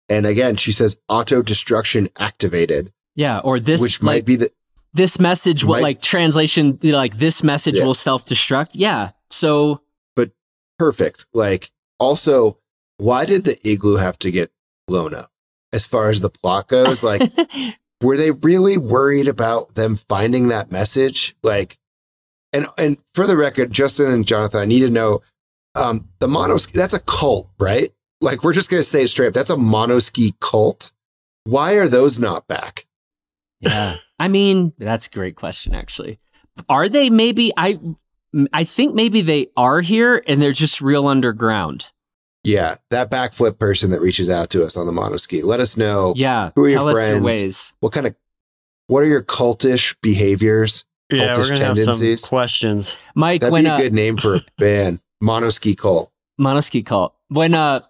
C: And again, she says auto destruction activated.
A: Yeah, or this
C: which might be the
A: this message will like translation you know, like this message yeah. will self-destruct. Yeah. So
C: But perfect. Like also, why did the igloo have to get blown up? As far as the plot goes, like were they really worried about them finding that message? Like and and for the record, Justin and Jonathan, I need to know um the monos that's a cult, right? Like we're just gonna say it straight up. That's a monoski cult. Why are those not back?
A: Yeah. I mean, that's a great question actually. Are they maybe I I think maybe they are here and they're just real underground.
C: Yeah, that backflip person that reaches out to us on the monoski. Let us know.
A: Yeah,
C: who are your friends? Your ways. What kind of what are your cultish behaviors?
B: Yeah, cultish we're gonna tendencies? Have some questions.
A: Mike,
C: that'd when, be a uh, good name for a band. Monoski cult.
A: Monoski cult. When uh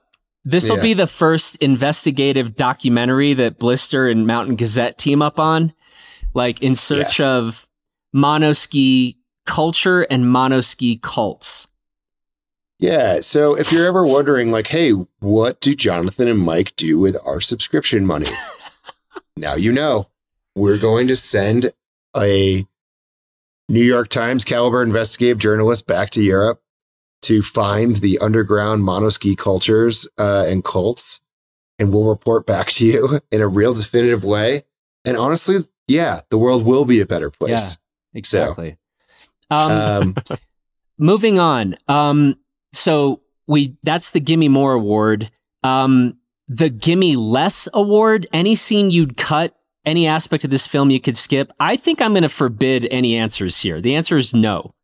A: this will yeah. be the first investigative documentary that Blister and Mountain Gazette team up on, like in search yeah. of monoski culture and monoski cults.
C: Yeah. So if you're ever wondering, like, hey, what do Jonathan and Mike do with our subscription money? now you know. We're going to send a New York Times caliber investigative journalist back to Europe to find the underground monoski cultures uh, and cults, and we'll report back to you in a real definitive way. And honestly, yeah, the world will be a better place.
A: Yeah, exactly. So, um, um, moving on. Um, so we that's the Gimme More award. Um, the Gimme Less award. Any scene you'd cut, any aspect of this film you could skip. I think I'm going to forbid any answers here. The answer is no.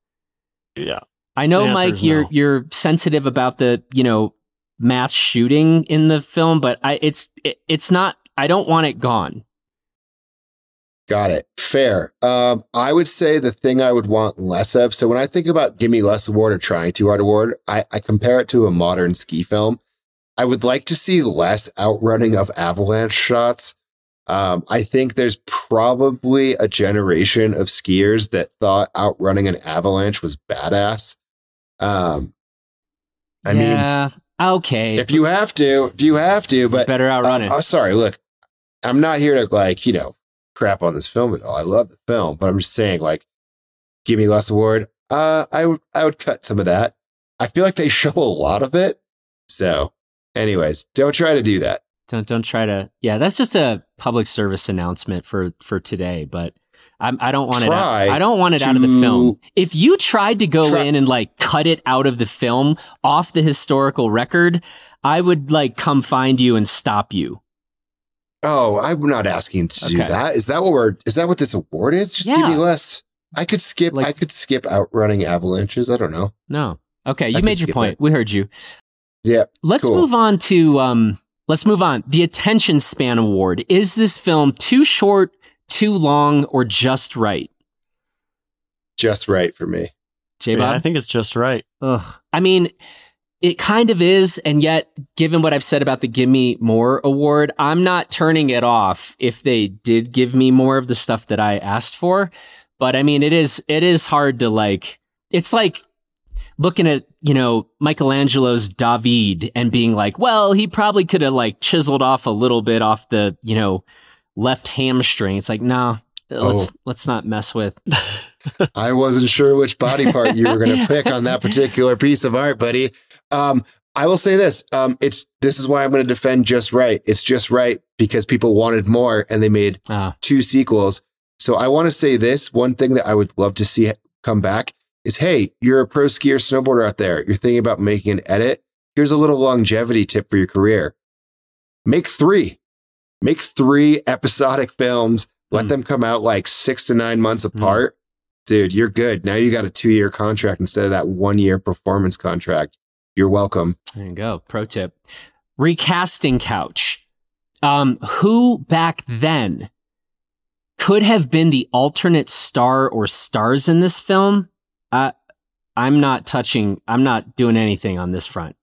B: Yeah.
A: I know, Mike, you're
B: no.
A: you're sensitive about the you know mass shooting in the film, but I it's it, it's not. I don't want it gone.
C: Got it. Fair. Um, I would say the thing I would want less of. So when I think about Gimme Less Award or Trying Too Hard Award, I, I compare it to a modern ski film. I would like to see less outrunning of avalanche shots. Um, I think there's probably a generation of skiers that thought outrunning an avalanche was badass. Um, I yeah,
A: mean, okay.
C: If you have to, if you have to, but
A: better outrun uh, it.
C: Oh, sorry. Look, I'm not here to like, you know, crap on this film at all. I love the film, but I'm just saying, like, give me less award. Uh, I would, I would cut some of that. I feel like they show a lot of it. So, anyways, don't try to do that.
A: Don't, don't try to. Yeah, that's just a public service announcement for for today. But I'm, I do not want it. Out, I don't want it out of the film. If you tried to go try- in and like cut it out of the film off the historical record, I would like come find you and stop you.
C: Oh, I'm not asking to okay. do that. Is that what we're? Is that what this award is? Just yeah. give me less. I could skip. Like, I could skip outrunning avalanches. I don't know.
A: No. Okay, you I made your point. It. We heard you.
C: Yeah.
A: Let's cool. move on to um. Let's move on. The attention span award. Is this film too short, too long, or just right?
C: Just right for me.
A: J Bob?
B: Yeah, I think it's just right.
A: Ugh. I mean, it kind of is, and yet, given what I've said about the Give Me More award, I'm not turning it off if they did give me more of the stuff that I asked for. But I mean, it is it is hard to like. It's like looking at you know Michelangelo's David and being like, well, he probably could have like chiseled off a little bit off the you know left hamstring. It's like, no, oh. let's
C: Oh.
A: let's not mess with.
C: I wasn't sure which body part you were going to pick on that particular piece of art, buddy. Um, I will say this. Um, it's this is why I'm going to defend just right. It's just right because people wanted more and they made
A: Uh,
C: two sequels. So I want to say this one thing that I would love to see come back is hey, you're a pro skier snowboarder out there. You're thinking about making an edit. Here's a little longevity tip for your career. Make three. Make three episodic films. Let
A: Mm.
C: them come out like six to nine months apart. Dude, you're good. Now you got a two year contract instead of that one year performance contract. You're welcome.
A: there you go. Pro tip: recasting couch. Um, who back then could have been the alternate star or stars in this film? Uh, I'm not touching. I'm not doing anything on this front.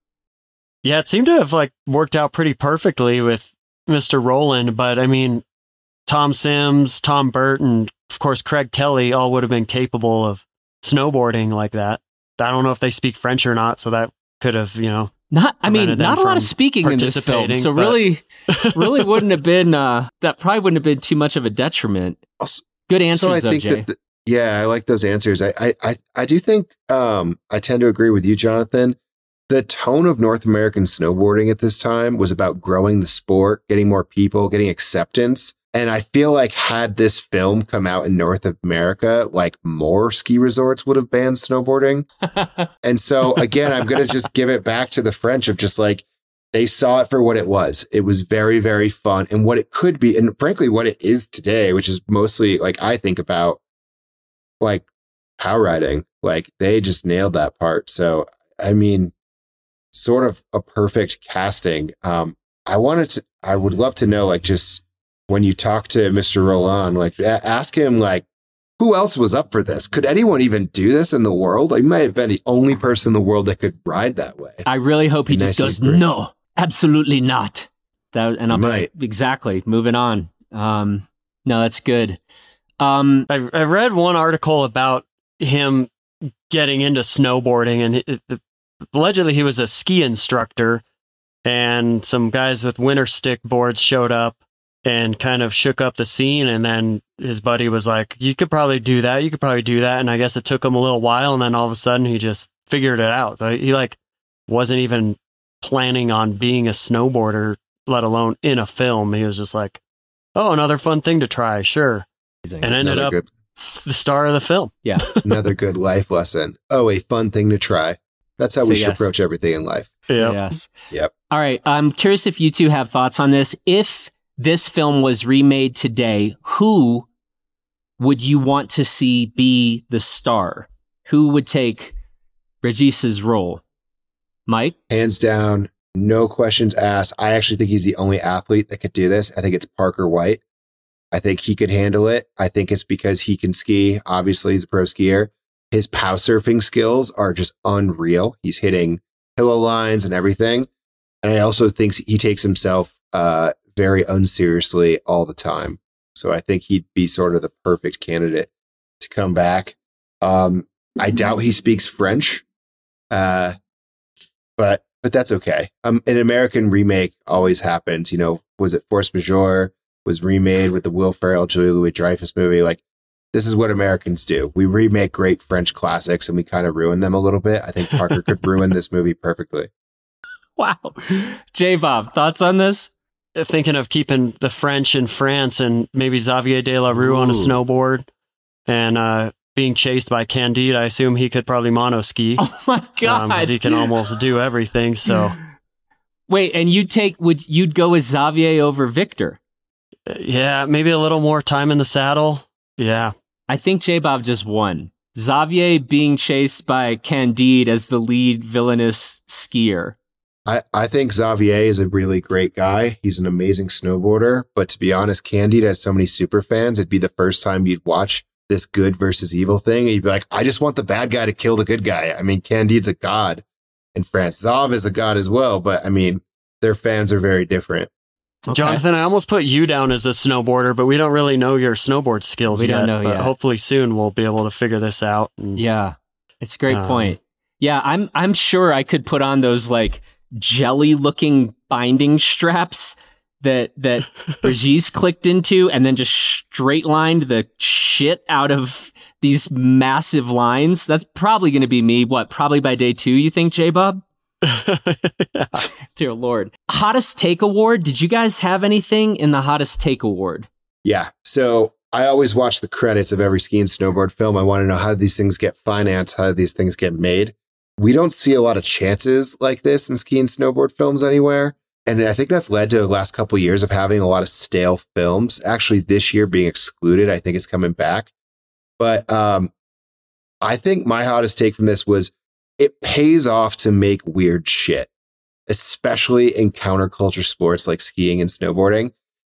B: Yeah, it seemed to have like worked out pretty perfectly with Mr. Rolland, but I mean, Tom Sims, Tom Burt, and of course Craig Kelly all would have been capable of snowboarding like that. I don't know if they speak French or not, so that could have, you know,
A: Not, I mean, not a lot of speaking in this film, so
B: but-
A: really, really wouldn't have been. Uh, that probably wouldn't have been too much of a detriment.
C: Also-
A: Good answers,
C: so I
A: though,
C: think
A: Jay.
C: that, the- yeah, I like those answers. I, I, I, I do think, um, I tend to agree with you, Jonathan. The tone of North American snowboarding at this time was about growing the sport, getting more people, getting acceptance. And I feel like had this film come out in North America, like more ski resorts would have banned snowboarding. And so again, I'm going to just give it back to the French of just like, they saw it for what it was. It was very, very fun and what it could be. And frankly, what it is today, which is mostly like I think about like power riding, like they just nailed that part. So, I mean, sort of a perfect casting. Um, I wanted to, I would love to know, like, just when you talk to Mr. Rolland, like, a- ask him, like, who else was up for this? Could anyone even do this in the world? Like, he might have been the only person in the world that could ride that way.
A: I really hope he
C: Be
A: just goes,
C: agree.
A: no, absolutely not. That and I'm
C: Might.
A: exactly moving on. Um, no, that's good. Um,
B: I, I read one article about him getting into snowboarding, and it, it, allegedly he was a ski instructor, and some guys with Winterstick boards showed up and kind of shook up the scene. And then his buddy was like, "You could probably do that. You could probably do that." And I guess it took him a little while, and then all of a sudden he just figured it out. So he like wasn't even planning on being a snowboarder, let alone in a film. He was just like, "Oh, another fun thing to try, sure." and ended
C: Another
B: up
C: good,
B: the star of the film. Yeah.
C: another good life lesson. Oh, a fun thing to try. That's how we should
A: yes.
C: approach everything in life.
A: So, Yes.
C: Yep.
A: All right. I'm curious if you two have thoughts on this. If this film was remade today, who would you want to see be the star? Who would take Regis's role? Mike?
C: Hands down, no questions asked. I actually think he's the only athlete that could do this. I think it's Parker White. I think he could handle it. I think it's because he can ski. Obviously, he's a pro skier. His pow surfing skills are just unreal. He's hitting pillow lines and everything. And I also think he takes himself uh, very unseriously all the time. So I think he'd be sort of the perfect candidate to come back. Um, I doubt he speaks French, uh, but but that's okay. Um, an American remake always happens. You know, was it Force Majeure? Was remade with the Will Ferrell, Julia Louis Dreyfus movie. Like this is what Americans do. We remake great French classics and we kind of ruin them a little bit. I think Parker could ruin this movie perfectly.
A: Wow. J Bob, thoughts on this?
B: Thinking of keeping the French in France and maybe Xavier de Le Rue on a snowboard and uh, being chased by Candide. I assume he could probably mono ski.
A: Oh my God.
B: 'cause he can almost do everything. So
A: Wait, and you'd take, would, you'd go with Xavier over Victor?
B: uh, yeah, maybe a little more time in the saddle. Yeah,
A: I think J Bob just won. Xavier being chased by Candide as the lead villainous skier.
C: I, I think Xavier is a really great guy. He's an amazing snowboarder. But to be honest, Candide has so many super fans. It'd be the first time you'd watch this good versus evil thing. And you'd be like, I just want the bad guy to kill the good guy. I mean, Candide's a god in France. Zav is a god as well. But I mean, their fans are very different.
A: Okay.
B: Jonathan, I almost put you down as a snowboarder, but we don't really know your snowboard skills
A: We
B: yet.
A: don't know
B: but
A: yet.
B: hopefully soon we'll be able to figure this out. and-
A: Yeah, it's a great
B: Um,
A: point. Yeah, I'm I'm sure I could put on those like jelly looking binding straps that that Regis clicked into and then just straight lined the shit out of these massive lines. That's probably going to be me. What? Probably by day two, you think, J Bob? Dear Lord. Hottest Take Award. Did you guys have anything in the Hottest Take Award?
C: Yeah. So I always watch the credits of every ski and snowboard film. I want to know how these things get financed, how do these things get made. We don't see a lot of chances like this in ski and snowboard films anywhere. And I think that's led to the last couple of years of having a lot of stale films. Actually, this year being excluded, I think it's coming back. But um, I think my hottest take from this was it pays off to make weird shit, especially in counterculture sports like skiing and snowboarding.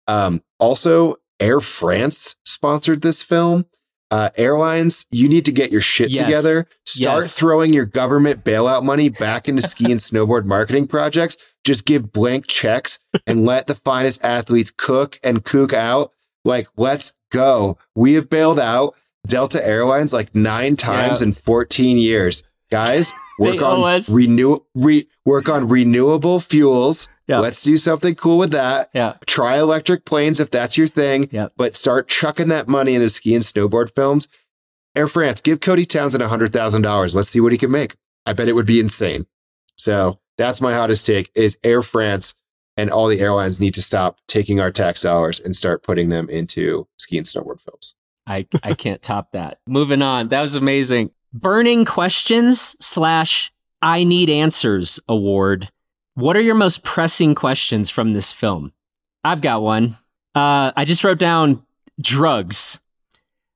C: Um, also, Air France sponsored this film. Uh, airlines, you need to get your shit
A: Yes.
C: together. Start
A: Yes.
C: throwing your government bailout money back into ski and snowboard marketing projects. Just give blank checks and let the finest athletes cook and kook out. Like, let's go. We have bailed out Delta Airlines like nine times
A: Yeah.
C: in 14 years. Guys, work on renew re, work on renewable fuels.
A: Yeah.
C: Let's do something cool with that.
A: Yeah.
C: Try electric planes if that's your thing.
A: Yeah.
C: But start chucking that money into ski and snowboard films. Air France, give Cody Townsend $100,000. Let's see what he can make. I bet it would be insane. So that's my hottest take is Air France and all the airlines need to stop taking our tax dollars and start putting them into ski and snowboard films.
A: I, I can't top that. Moving on. That was amazing. Burning questions slash I need answers award. What are your most pressing questions from this film? I've got one. Uh, I just wrote down drugs.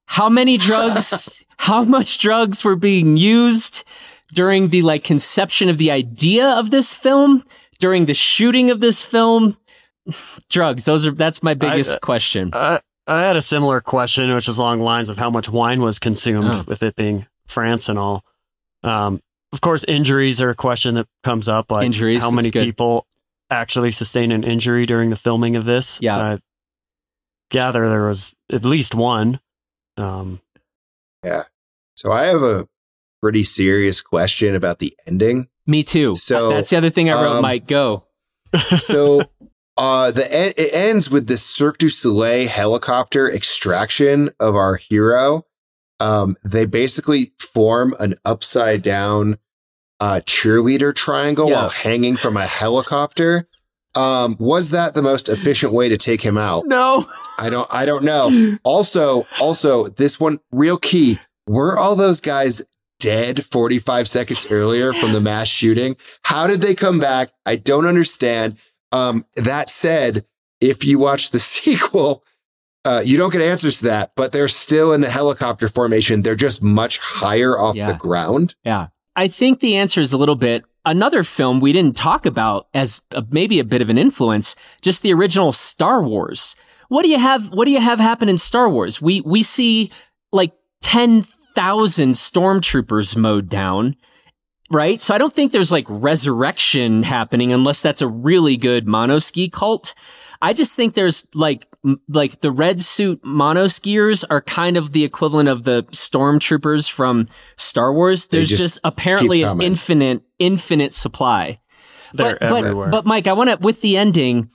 A: How many drugs, how much drugs were being used during the like conception of the idea of this film, during the shooting of this film? Drugs. Those are, that's my biggest
B: uh,
A: question.
B: I, I had a similar question, which is along the lines of how much wine was consumed
A: Oh.
B: with it being France and all. Um, of course, injuries are a question that comes up. Like
A: Injuries,
B: how many people actually sustain an injury during the filming of this?
A: Yeah.
B: I gather there was at least one. Um, yeah.
C: So I have a pretty serious question about the ending.
A: Me too.
C: So,
A: that's the other thing I wrote.
C: um,
A: Mike, go.
C: so uh the en- it ends with this Cirque du Soleil helicopter extraction of our hero. Um they basically form an upside down uh cheerleader triangle
A: Yeah.
C: while hanging from a helicopter. Um was that the most efficient way to take him out?
A: No.
C: I don't I don't know. Also, also this one real key. Were all those guys dead 45 seconds earlier from the mass shooting? How did they come back? I don't understand. Um that said, if you watch the sequel, uh, you don't get answers to that, but they're still in the helicopter formation. They're just much higher off
A: Yeah.
C: the ground.
A: Yeah. I think the answer is a little bit another film we didn't talk about as a, maybe a bit of an influence, just the original Star Wars. What do you have what do you have happen in Star Wars? We we see like 10,000 stormtroopers mowed down, right? So I don't think there's like resurrection happening unless that's a really good monoski cult. I just think there's like like the red suit monoskiers are kind of the equivalent of the stormtroopers from Star Wars. There's
C: just
A: just, apparently an infinite infinite supply.
B: they're
A: but,
B: everywhere.
A: But, but Mike, I want to with the ending.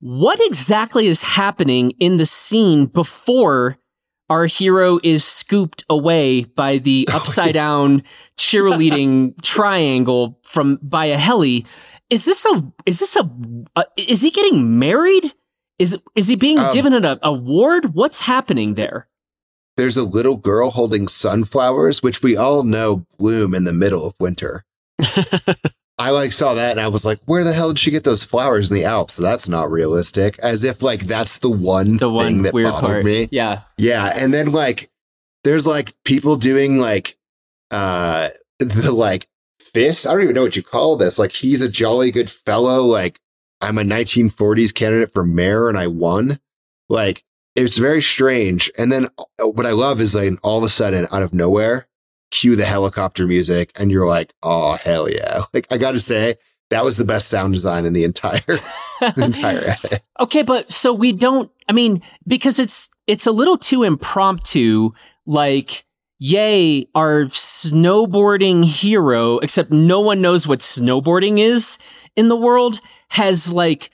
A: What exactly is happening in the scene before our hero is scooped away by the upside down cheerleading triangle from by a heli? Is this a is this a, uh, is he getting married? Is is he being
C: Um,
A: given an award? What's happening there?
C: There's a little girl holding sunflowers, which we all know bloom in the middle of winter. I like saw that and I was like, where the hell did she get those flowers in the Alps? That's not realistic. As if like that's the one
A: The
C: thing
A: one
C: that
A: weird
C: bothered
A: part.
C: me.
A: Yeah,
C: Yeah. And then like there's like people doing like uh the like fist. I don't even know what you call this. Like he's a jolly good fellow. Like I'm a 1940s candidate for mayor and I won. Like it's very strange. And then uh, what I love is like all of a sudden out of nowhere, cue the helicopter music and you're like, oh hell yeah. Like I gotta say, that was the best sound design in the entire the entire edit.
A: Okay, but so we don't I mean because it's it's a little too impromptu like yay our snowboarding hero except no one knows what snowboarding is in the world has like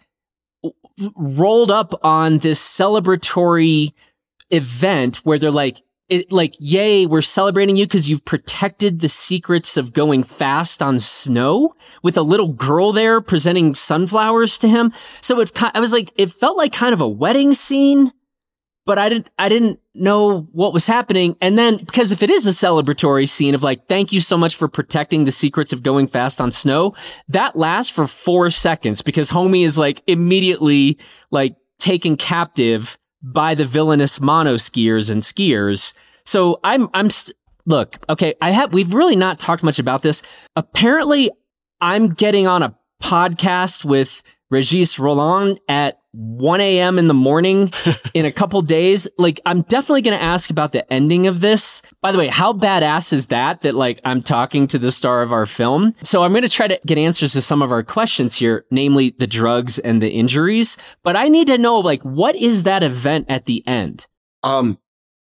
A: rolled up on this celebratory event where they're like, it, like, yay, we're celebrating you because you've protected the secrets of going fast on snow with a little girl there presenting sunflowers to him. So it, I was like, it felt like kind of a wedding scene, but I didn't, I didn't know what was happening. And then, because if it is a celebratory scene of like, thank you so much for protecting the secrets of going fast on snow, that lasts for four seconds because homie is like immediately like taken captive by the villainous mono skiers and skiers. So I'm, I'm, look, okay, I have, we've really not talked much about this. Apparently I'm getting on a podcast with Regis Rolland at 1 a.m. in the morning in a couple days. Like, I'm definitely going to ask about the ending of this. By the way, how badass is that? That like I'm talking to the star of our film. So I'm going to try to get answers to some of our questions here, namely the drugs and the injuries. But I need to know, like, what is that event at the end?
C: Um,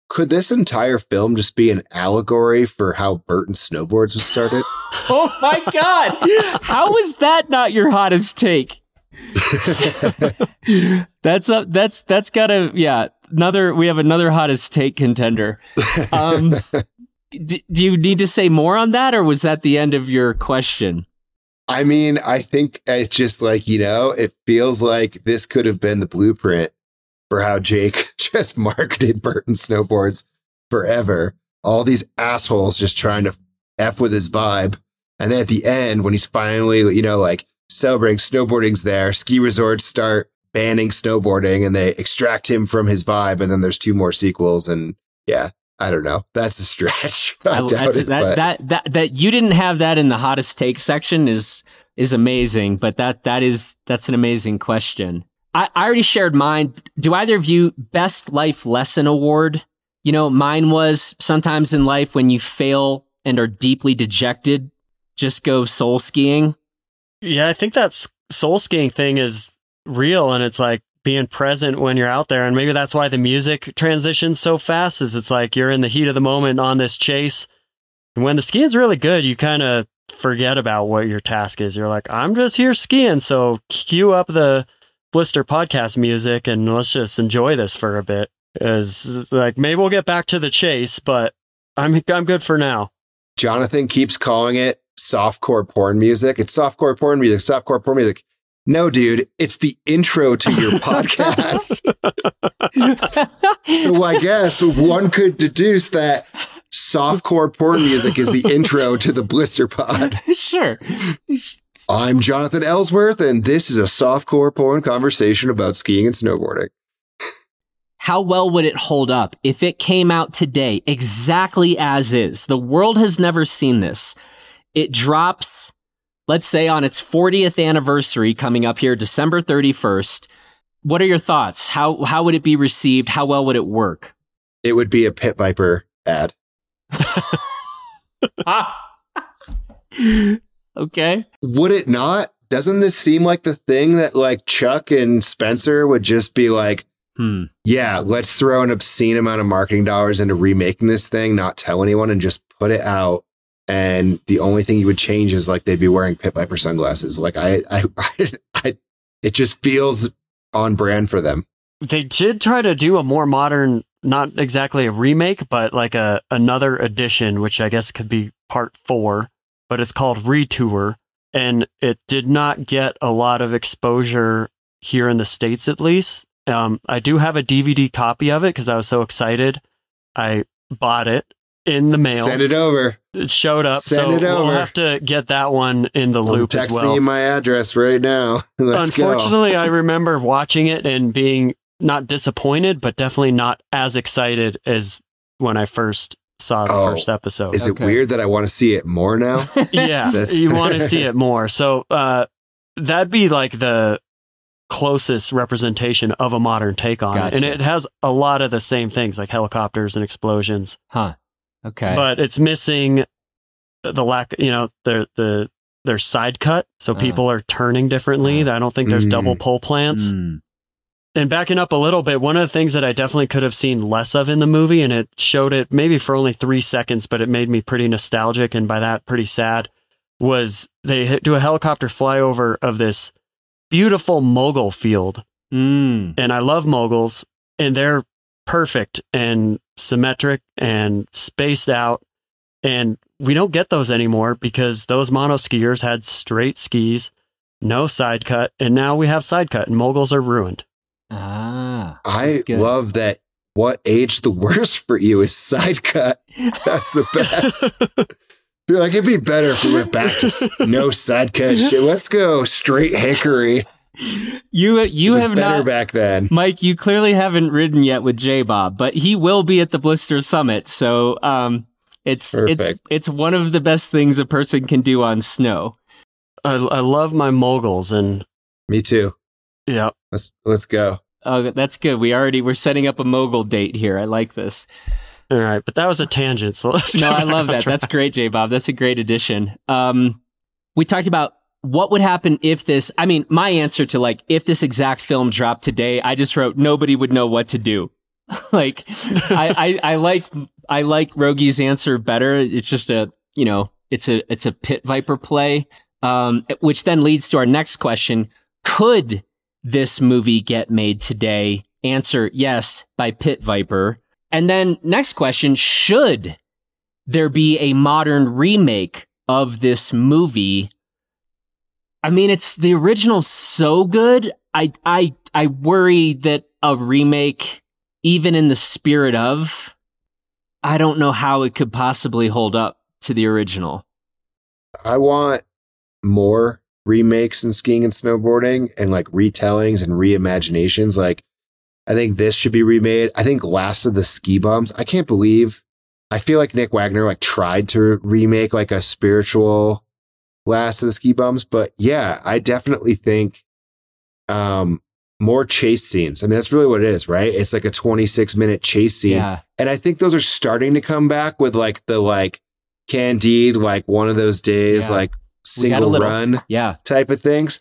C: could this entire film just be an allegory for how Burton snowboards was started?
A: oh my god! How is that not your hottest take? that's a that's that's got a yeah another we have another hottest take contender. Um, d- do you need to say more on that, or was that the end of your question?
C: I mean, I think it's just like you know, it feels like this could have been the blueprint for how Jake just marketed Burton snowboards forever. All these assholes just trying to f with his vibe, and then at the end, when he's finally you know like celebrating snowboarding's there. Ski resorts start banning snowboarding and they extract him from his vibe. And then there's two more sequels. And yeah, I don't know. That's a stretch. I, doubt it,
A: that, that, that, that you didn't have that in the hottest take section is, is amazing. But that, that is, that's an amazing question. I, I already shared mine. Do either of you best life lesson award? You know, mine was sometimes in life when you fail and are deeply dejected, just go soul skiing.
B: Yeah, I think that soul skiing thing is real and it's like being present when you're out there. And maybe that's why the music transitions so fast is it's like you're in the heat of the moment on this chase. And when the skiing's really good, you kind of forget about what your task is. You're like, I'm just here skiing. So cue up the blister podcast music and let's just enjoy this for a bit. Is like maybe we'll get back to the chase, but I'm I'm good for now.
C: Jonathan keeps calling it softcore porn music. It's softcore porn music, softcore porn music. No, dude, it's the intro to your podcast. so I guess one could deduce that softcore porn music is the intro to the Blister Pod.
A: Sure.
C: I'm Jonathan Ellsworth, and this is a softcore porn conversation about skiing and snowboarding.
A: How well would it hold up if it came out today exactly as is? The world has never seen this. It drops, let's say, on its 40th anniversary coming up here, December 31st. What are your thoughts? How how would it be received? How well would it work?
C: It would be a Pit Viper ad.
A: okay.
C: Would it not? Doesn't this seem like the thing that like Chuck and Spencer would just be like,
A: hmm.
C: yeah, let's throw an obscene amount of marketing dollars into remaking this thing, not tell anyone, and just put it out and the only thing you would change is like they'd be wearing Pit Viper sunglasses. Like I, I, I, I, it just feels on brand for them.
B: They did try to do a more modern, not exactly a remake, but like a another edition, which I guess could be part four, but it's called Retour, and it did not get a lot of exposure here in the states, at least. Um, I do have a DVD copy of it because I was so excited. I bought it in the mail.
C: Send it over.
B: It showed up.
C: Send
B: so
C: it over.
B: We'll have to get that one in the loop
C: I'm
B: as well.
C: you my address right now. Let's
B: Unfortunately, I remember watching it and being not disappointed, but definitely not as excited as when I first saw the oh, first episode.
C: Is okay. it weird that I want to see it more now?
B: yeah, you want to see it more. So uh, that'd be like the closest representation of a modern take on gotcha. it, and it has a lot of the same things like helicopters and explosions.
A: Huh. Okay.
B: But it's missing the lack, you know, the the there's side cut, so uh, people are turning differently. Uh, I don't think there's mm, double pole plants. Mm. And backing up a little bit, one of the things that I definitely could have seen less of in the movie, and it showed it maybe for only three seconds, but it made me pretty nostalgic and by that pretty sad, was they do a helicopter flyover of this beautiful mogul field
A: Mm.
B: and I love moguls, and they're perfect and symmetric and spaced out. And we don't get those anymore because those mono skiers had straight skis, no side cut, and now we have side cut, and moguls are ruined.
A: Ah.
C: I
A: good.
C: love that. What age the worst for you is side cut. That's the best. You're like, it'd be better if we went back to no side cut shit. Let's go straight hickory.
A: You
C: It
A: you
C: was
A: have
C: better
A: not
C: back then.
A: Mike, you clearly haven't ridden yet with J Bob, but he will be at the Blister Summit. So um it's it's
C: Perfect.
A: it's one of the best things a person can do on snow.
B: I, I love my moguls, and
C: Me too.
B: yeah,
C: Let's let's go.
A: Oh, that's good. We already we're setting up a mogul date here. I like this.
B: all right. But that was a tangent, so let's
A: No, I love that.
B: track.
A: That's great, J Bob. That's a great addition. Um we talked about what would happen if this I mean, my answer to like if this exact film dropped today, I just wrote nobody would know what to do. like I, I I like I like Rogie's answer better. It's just a you know it's a it's a pit viper play, um, which then leads to our next question: Could this movie get made today? Answer: Yes, by Pit Viper. And then next question: Should there be a modern remake of this movie? I mean, it's the original so good. I I I worry that a remake, even in the spirit of, I don't know how it could possibly hold up to the original.
C: I want more remakes in skiing and snowboarding and like retellings and reimaginations. Like, I think this should be remade. I think Last of the Ski Bums. I can't believe. I feel like Nick Waggoner like tried to remake like a spiritual Last of the Ski Bums, but yeah, I definitely think um more chase scenes. I mean, that's really what it is, right? It's like a 26 minute chase scene.
A: Yeah,
C: And I think those are starting to come back with like the like Candide, like one of those days,
A: Yeah.
C: like
A: We got a
C: single
A: little-
C: run
A: yeah.
C: type of things.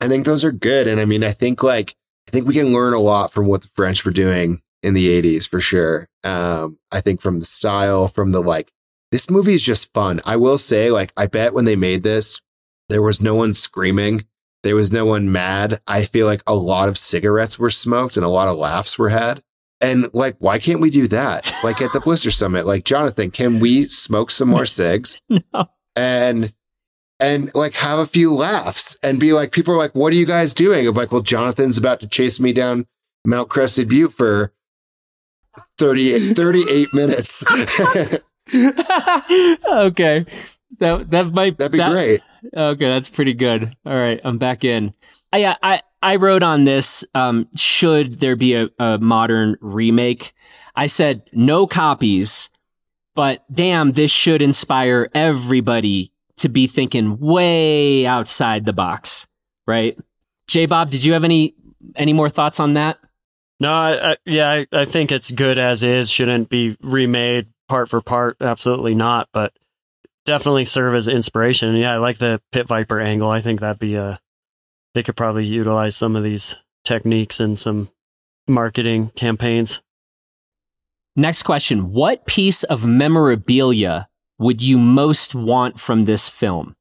C: I think those are good. And I mean, I think like, I think we can learn a lot from what the French were doing in the 80s for sure. Um, I think from the style, from the like, this movie is just fun. I will say, like, I bet when they made this, there was no one screaming. There was no one mad. I feel like a lot of cigarettes were smoked and a lot of laughs were had. And like, why can't we do that? Like at the Blister Summit, like Jonathan, can we smoke some more cigs?
A: No.
C: and and like have a few laughs and be like, people are like, what are you guys doing? I'm like, well, Jonathan's about to chase me down Mount Crested Butte for 38, 38 minutes.
A: okay. That that might
C: That'd be
A: that-
C: great.
A: Okay, that's pretty good. All right, I'm back in. I I I wrote on this. Um, should there be a, a modern remake? I said no copies, but damn, this should inspire everybody to be thinking way outside the box, right? J Bob, did you have any any more thoughts on that?
B: No, I, I, yeah, I, I think it's good as is. Shouldn't be remade part for part. Absolutely not. But definitely serve as inspiration. Yeah, I like the pit viper angle. I think that'd be a. They could probably utilize some of these techniques in some marketing campaigns.
A: Next question: What piece of memorabilia would you most want from this film?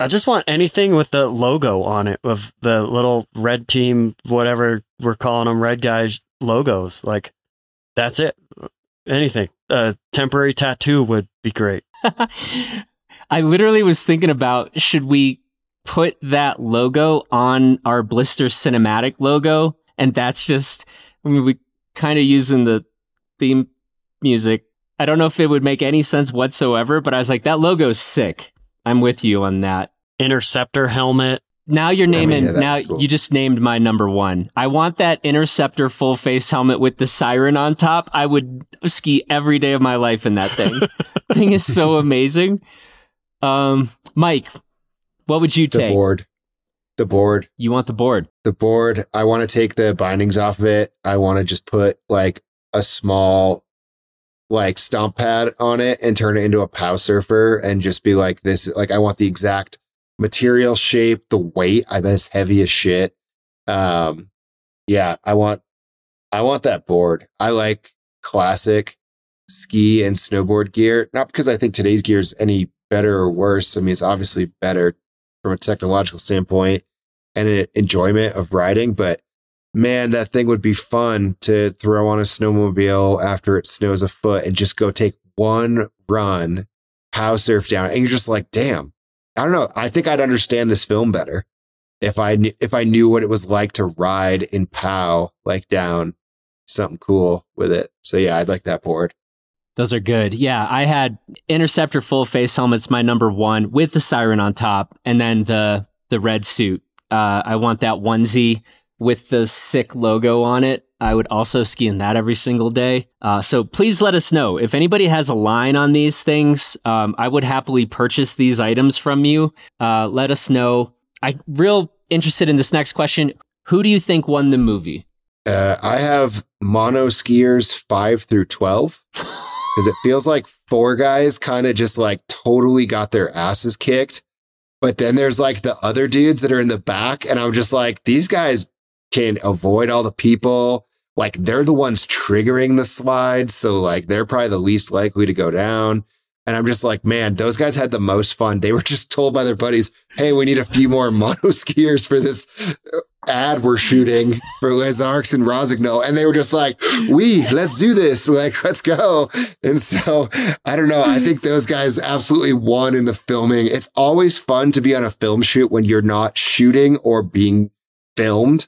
B: I just want anything with the logo on it of the little red team, whatever we're calling them, red guys logos. Like that's it. Anything. A temporary tattoo would be great.
A: I literally was thinking about should we put that logo on our blister cinematic logo and that's just I mean we kind of using the theme music. I don't know if it would make any sense whatsoever, but I was like that logo's sick. I'm with you on that.
B: Interceptor helmet.
A: Now you're
C: I mean,
A: naming
C: yeah,
A: now
C: cool.
A: you just named my number 1. I want that interceptor full face helmet with the siren on top. I would ski every day of my life in that thing. thing is so amazing. Um, Mike, what would you
C: The
A: take?
C: The board. The board.
A: You want the board?
C: The board. I want to take the bindings off of it. I want to just put like a small like stomp pad on it and turn it into a pow surfer and just be like this like I want the exact material shape, the weight. I bet it's heavy as shit. Um yeah, I want I want that board. I like classic ski and snowboard gear, not because I think today's gear is any better or worse. I mean, it's obviously better from a technological standpoint and an enjoyment of riding, but man, that thing would be fun to throw on a snowmobile after it snows a foot and just go take one run, pow surf down. And you're just like, damn, I don't know. I think I'd understand this film better if I kn- if I knew what it was like to ride in POW like down something cool with it. So yeah, I'd like that board.
A: Those are good. Yeah, I had Interceptor full face helmet's my number one with the siren on top, and then the the red suit. Uh, I want that onesie with the sick logo on it. I would also ski in that every single day. Uh, so please let us know if anybody has a line on these things. Um, I would happily purchase these items from you. Uh, let us know. I real interested in this next question. Who do you think won the movie?
C: Uh, I have mono skiers five through twelve because it feels like four guys kind of just like totally got their asses kicked. But then there's like the other dudes that are in the back, and I'm just like, these guys can avoid all the people. Like they're the ones triggering the slides. So like they're probably the least likely to go down. And I'm just like, man, those guys had the most fun. They were just told by their buddies, Hey, we need a few more mono skiers for this uh, ad we're shooting for Les Arcs and Rossignol. And they were just like, we, let's do this. Like, let's go. And so I don't know. I think those guys absolutely won in the filming. It's always fun to be on a film shoot when you're not shooting or being filmed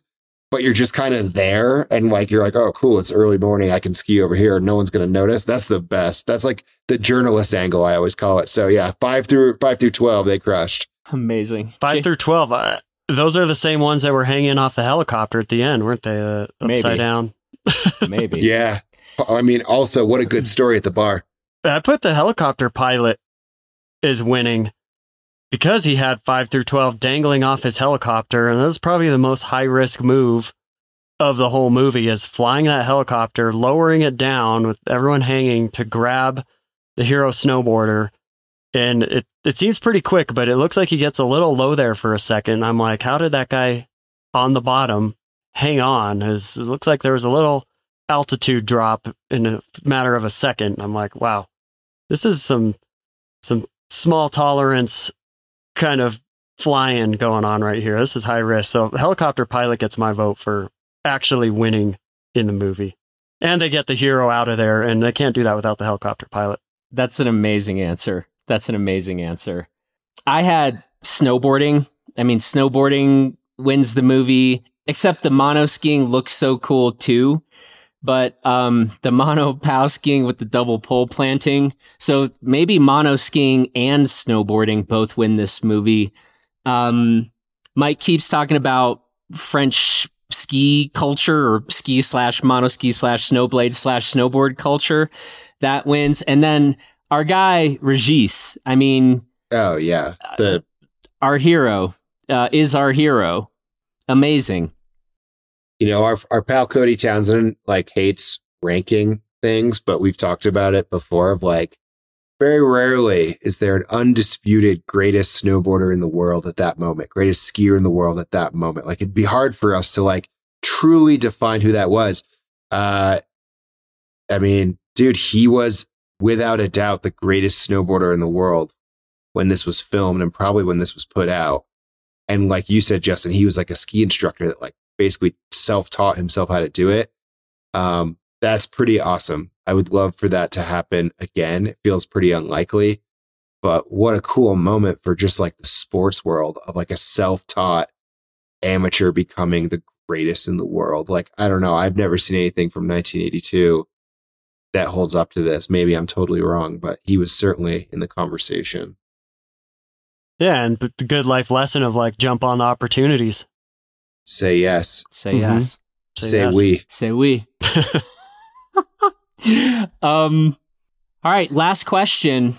C: but you're just kind of there and like you're like, oh, cool, it's early morning. I can ski over here. And no one's gonna notice. That's the best. That's like the journalist angle. I always call it. So yeah, five through five through twelve, they crushed.
A: Amazing.
B: Five
A: Jay-
B: through twelve. Uh, those are the same ones that were hanging off the helicopter at the end, weren't they? Uh,
A: Maybe.
B: upside down.
A: maybe.
C: Yeah. I mean, also, what a good story at the bar.
B: I put the helicopter pilot is winning because he had five through twelve dangling off his helicopter, and that was probably the most high risk move of the whole movie is flying that helicopter, lowering it down with everyone hanging to grab the hero snowboarder. And it, it seems pretty quick, but it looks like he gets a little low there for a second. I'm like, how did that guy on the bottom hang on? It looks like there was a little altitude drop in a matter of a second. I'm like, wow, this is some some small tolerance kind of flying going on right here. This is high risk. So helicopter pilot gets my vote for actually winning in the movie. And they get the hero out of there, and they can't do that without the helicopter pilot.
A: That's an amazing answer. That's an amazing answer. I had snowboarding. I mean, snowboarding wins the movie, except the mono skiing looks so cool too. But um, the mono pow skiing with the double pole planting. So maybe mono skiing and snowboarding both win this movie. Um, Mike keeps talking about French ski culture or ski slash mono ski slash snowblade slash snowboard culture. That wins. And then our guy, Regis, I mean,
C: Oh yeah. The
A: our hero uh, is our hero. Amazing.
C: You know, our our pal Cody Townsend like hates ranking things, but we've talked about it before of like very rarely is there an undisputed greatest snowboarder in the world at that moment, greatest skier in the world at that moment. Like it'd be hard for us to like truly define who that was. Uh I mean, dude, he was without a doubt the greatest snowboarder in the world when this was filmed and probably when this was put out. And like you said, Justin, he was like a ski instructor that like basically self-taught himself how to do it. Um, that's pretty awesome. I would love for that to happen again. It feels pretty unlikely, but what a cool moment for just like the sports world of like a self-taught amateur becoming the greatest in the world. Like, I don't know. I've never seen anything from 1982 that holds up to this. Maybe I'm totally wrong, but he was certainly in the conversation.
B: Yeah, and the good life lesson of like jump on opportunities.
C: Say yes.
A: Say
B: Mhm.
A: yes.
B: Say
C: Say
B: yes.
C: we.
A: Say we. um, all right. Last question.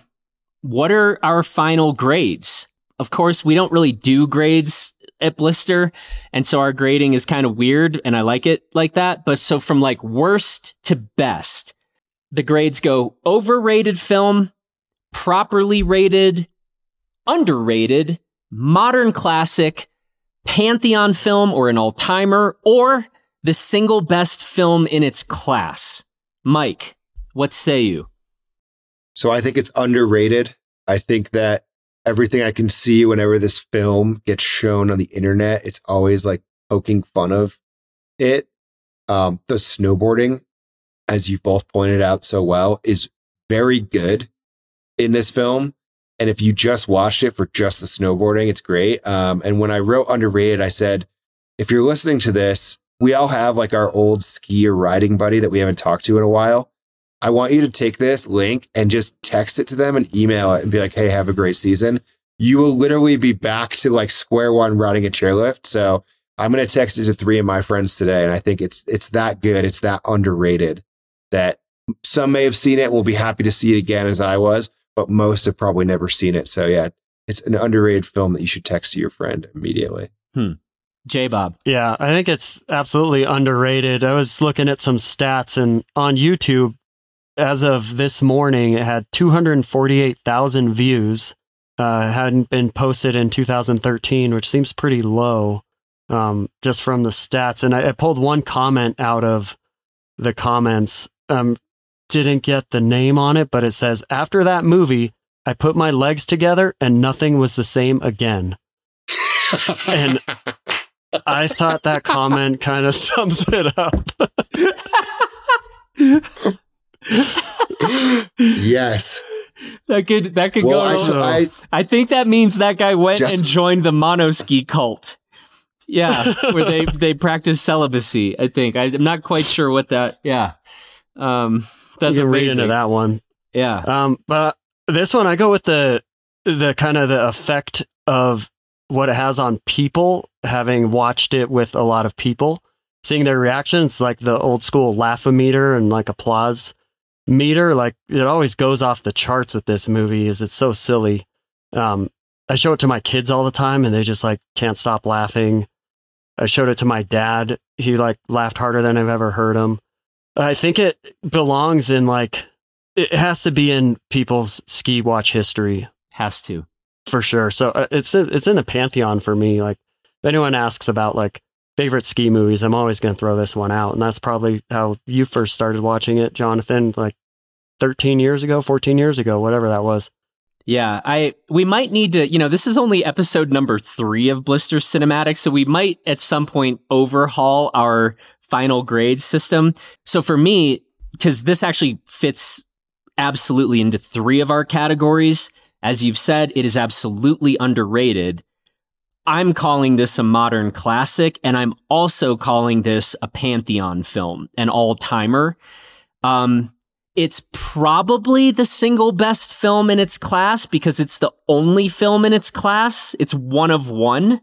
A: What are our final grades? Of course, we don't really do grades at Blister. And so our grading is kind of weird and I like it like that. But so from like worst to best, the grades go overrated film, properly rated, underrated, modern classic, pantheon film or an all timer, or the single best film in its class. Mike, what say you?
C: So I think it's underrated. I think that everything I can see whenever this film gets shown on the internet, it's always like poking fun of it, um, the snowboarding, as you've both pointed out so well, is very good in this film. And if you just watched it for just the snowboarding, it's great. Um, and when I wrote underrated, I said, if you're listening to this, we all have like our old ski or riding buddy that we haven't talked to in a while. I want you to take this link and just text it to them and email it and be like, hey, have a great season. You will literally be back to like square one riding a chairlift. So I'm going to text it to three of my friends today. And I think it's, it's that good. It's that underrated that some may have seen it. Will be happy to see it again as I was, but most have probably never seen it. So yeah, it's an underrated film that you should text to your friend immediately.
A: Hmm. J Bob.
B: Yeah, I think it's absolutely underrated. I was looking at some stats and on YouTube, as of this morning, it had 248,000 views. Uh, hadn't been posted in 2013, which seems pretty low um, just from the stats. And I, I, pulled one comment out of the comments. Um, didn't get the name on it, but it says, After that movie, I put my legs together and nothing was the same again. and I thought that comment kind of sums it up.
C: yes.
A: That could that could well, go. I, I, I, think that means that guy went just, and joined the monoski cult. Yeah, where they they practice celibacy. I think I, am not quite sure what that. Yeah, um, that's
B: you read into that one.
A: Yeah,
B: um, but this one I go with the the kind of the effect of what it has on people, having watched it with a lot of people, seeing their reactions, like the old school laugh meter and like applause meter, like it always goes off the charts with this movie. Is it's so silly. Um, I show it to my kids all the time, and they just like can't stop laughing. I showed it to my dad. He like laughed harder than I've ever heard him. I think it belongs in like it has to be in people's ski watch history.
A: Has to
B: for sure. So uh, it's it's in the pantheon for me. Like if anyone asks about like favorite ski movies, I'm always going to throw this one out, and that's probably how you first started watching it, Jonathan. Like 13 years ago, 14 years ago, whatever that was.
A: Yeah, I we might need to, you know, this is only episode number 3 of Blister Cinematic, so we might at some point overhaul our final grade system. So for me, cuz this actually fits absolutely into 3 of our categories, as you've said, it is absolutely underrated. I'm calling this a modern classic, and I'm also calling this a pantheon film, an all timer. Um, it's probably the single best film in its class because it's the only film in its class. It's one of one.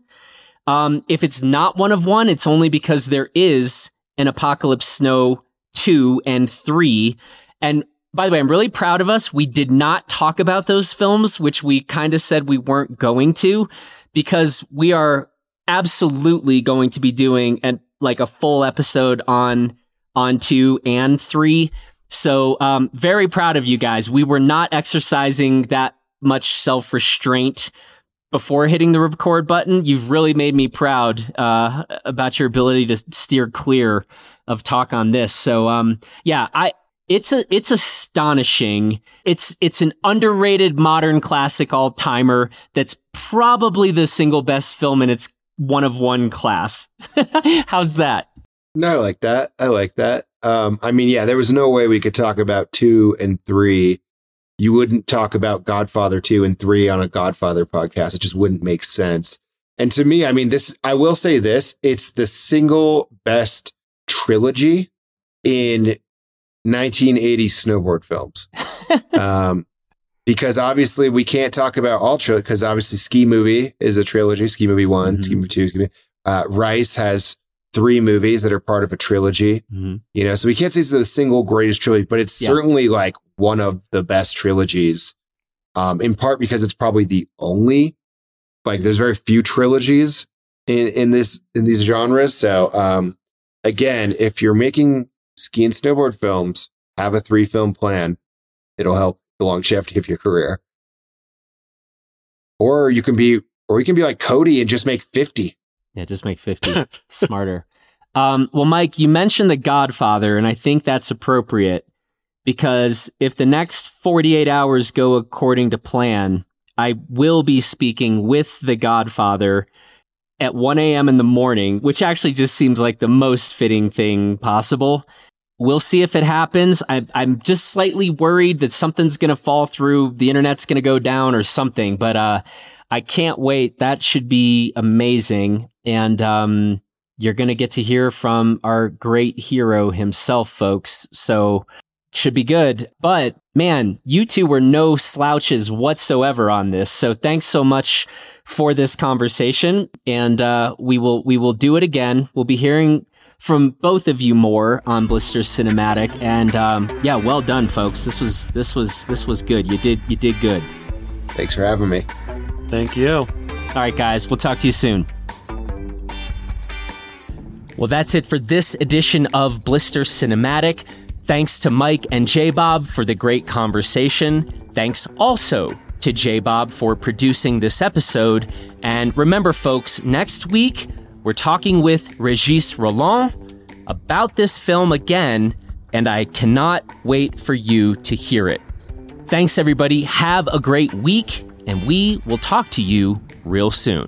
A: Um, if it's not one of one, it's only because there is an Apocalypse Snow 2 and 3. And by the way, I'm really proud of us. We did not talk about those films, which we kind of said we weren't going to, because we are absolutely going to be doing an, like a full episode on on two and three. So, um, very proud of you guys. We were not exercising that much self restraint before hitting the record button. You've really made me proud uh, about your ability to steer clear of talk on this. So, um, yeah, I it's a it's astonishing. It's it's an underrated modern classic all timer that's probably the single best film in its one of one class. How's that?
C: No, I like that. I like that. Um, I mean, yeah, there was no way we could talk about two and three. You wouldn't talk about Godfather two and three on a Godfather podcast. It just wouldn't make sense. And to me, I mean, this, I will say this, it's the single best trilogy in 1980s snowboard films. um, because obviously we can't talk about Ultra because obviously Ski Movie is a trilogy. Ski Movie One, mm-hmm. Ski Movie Two, Ski Movie. Uh, Rice has three movies that are part of a trilogy. Mm-hmm. You know, so we can't say it's the single greatest trilogy, but it's yeah. certainly like one of the best trilogies. Um, in part because it's probably the only like there's very few trilogies in in this in these genres. So um, again, if you're making ski and snowboard films, have a three film plan. It'll help the longevity of your career. Or you can be, or you can be like Cody and just make 50.
A: Yeah, just make 50 smarter. Um, well, Mike, you mentioned The Godfather, and I think that's appropriate because if the next 48 hours go according to plan, I will be speaking with The Godfather at 1 a.m. in the morning, which actually just seems like the most fitting thing possible. We'll see if it happens. I, am just slightly worried that something's going to fall through, the internet's going to go down or something, but uh, I can't wait. That should be amazing. And um, you're going to get to hear from our great hero himself, folks. So should be good. But man, you two were no slouches whatsoever on this. So thanks so much for this conversation. And uh, we will we will do it again. We'll be hearing from both of you more on Blister Cinematic. And um, yeah, well done, folks. This was this was this was good. You did you did good.
C: Thanks for having me.
B: Thank you.
A: All right, guys. We'll talk to you soon. Well, that's it for this edition of Blister Cinematic. Thanks to Mike and J Bob for the great conversation. Thanks also to J Bob for producing this episode. And remember, folks, next week we're talking with Regis Rolland about this film again, and I cannot wait for you to hear it. Thanks, everybody. Have a great week, and we will talk to you real soon.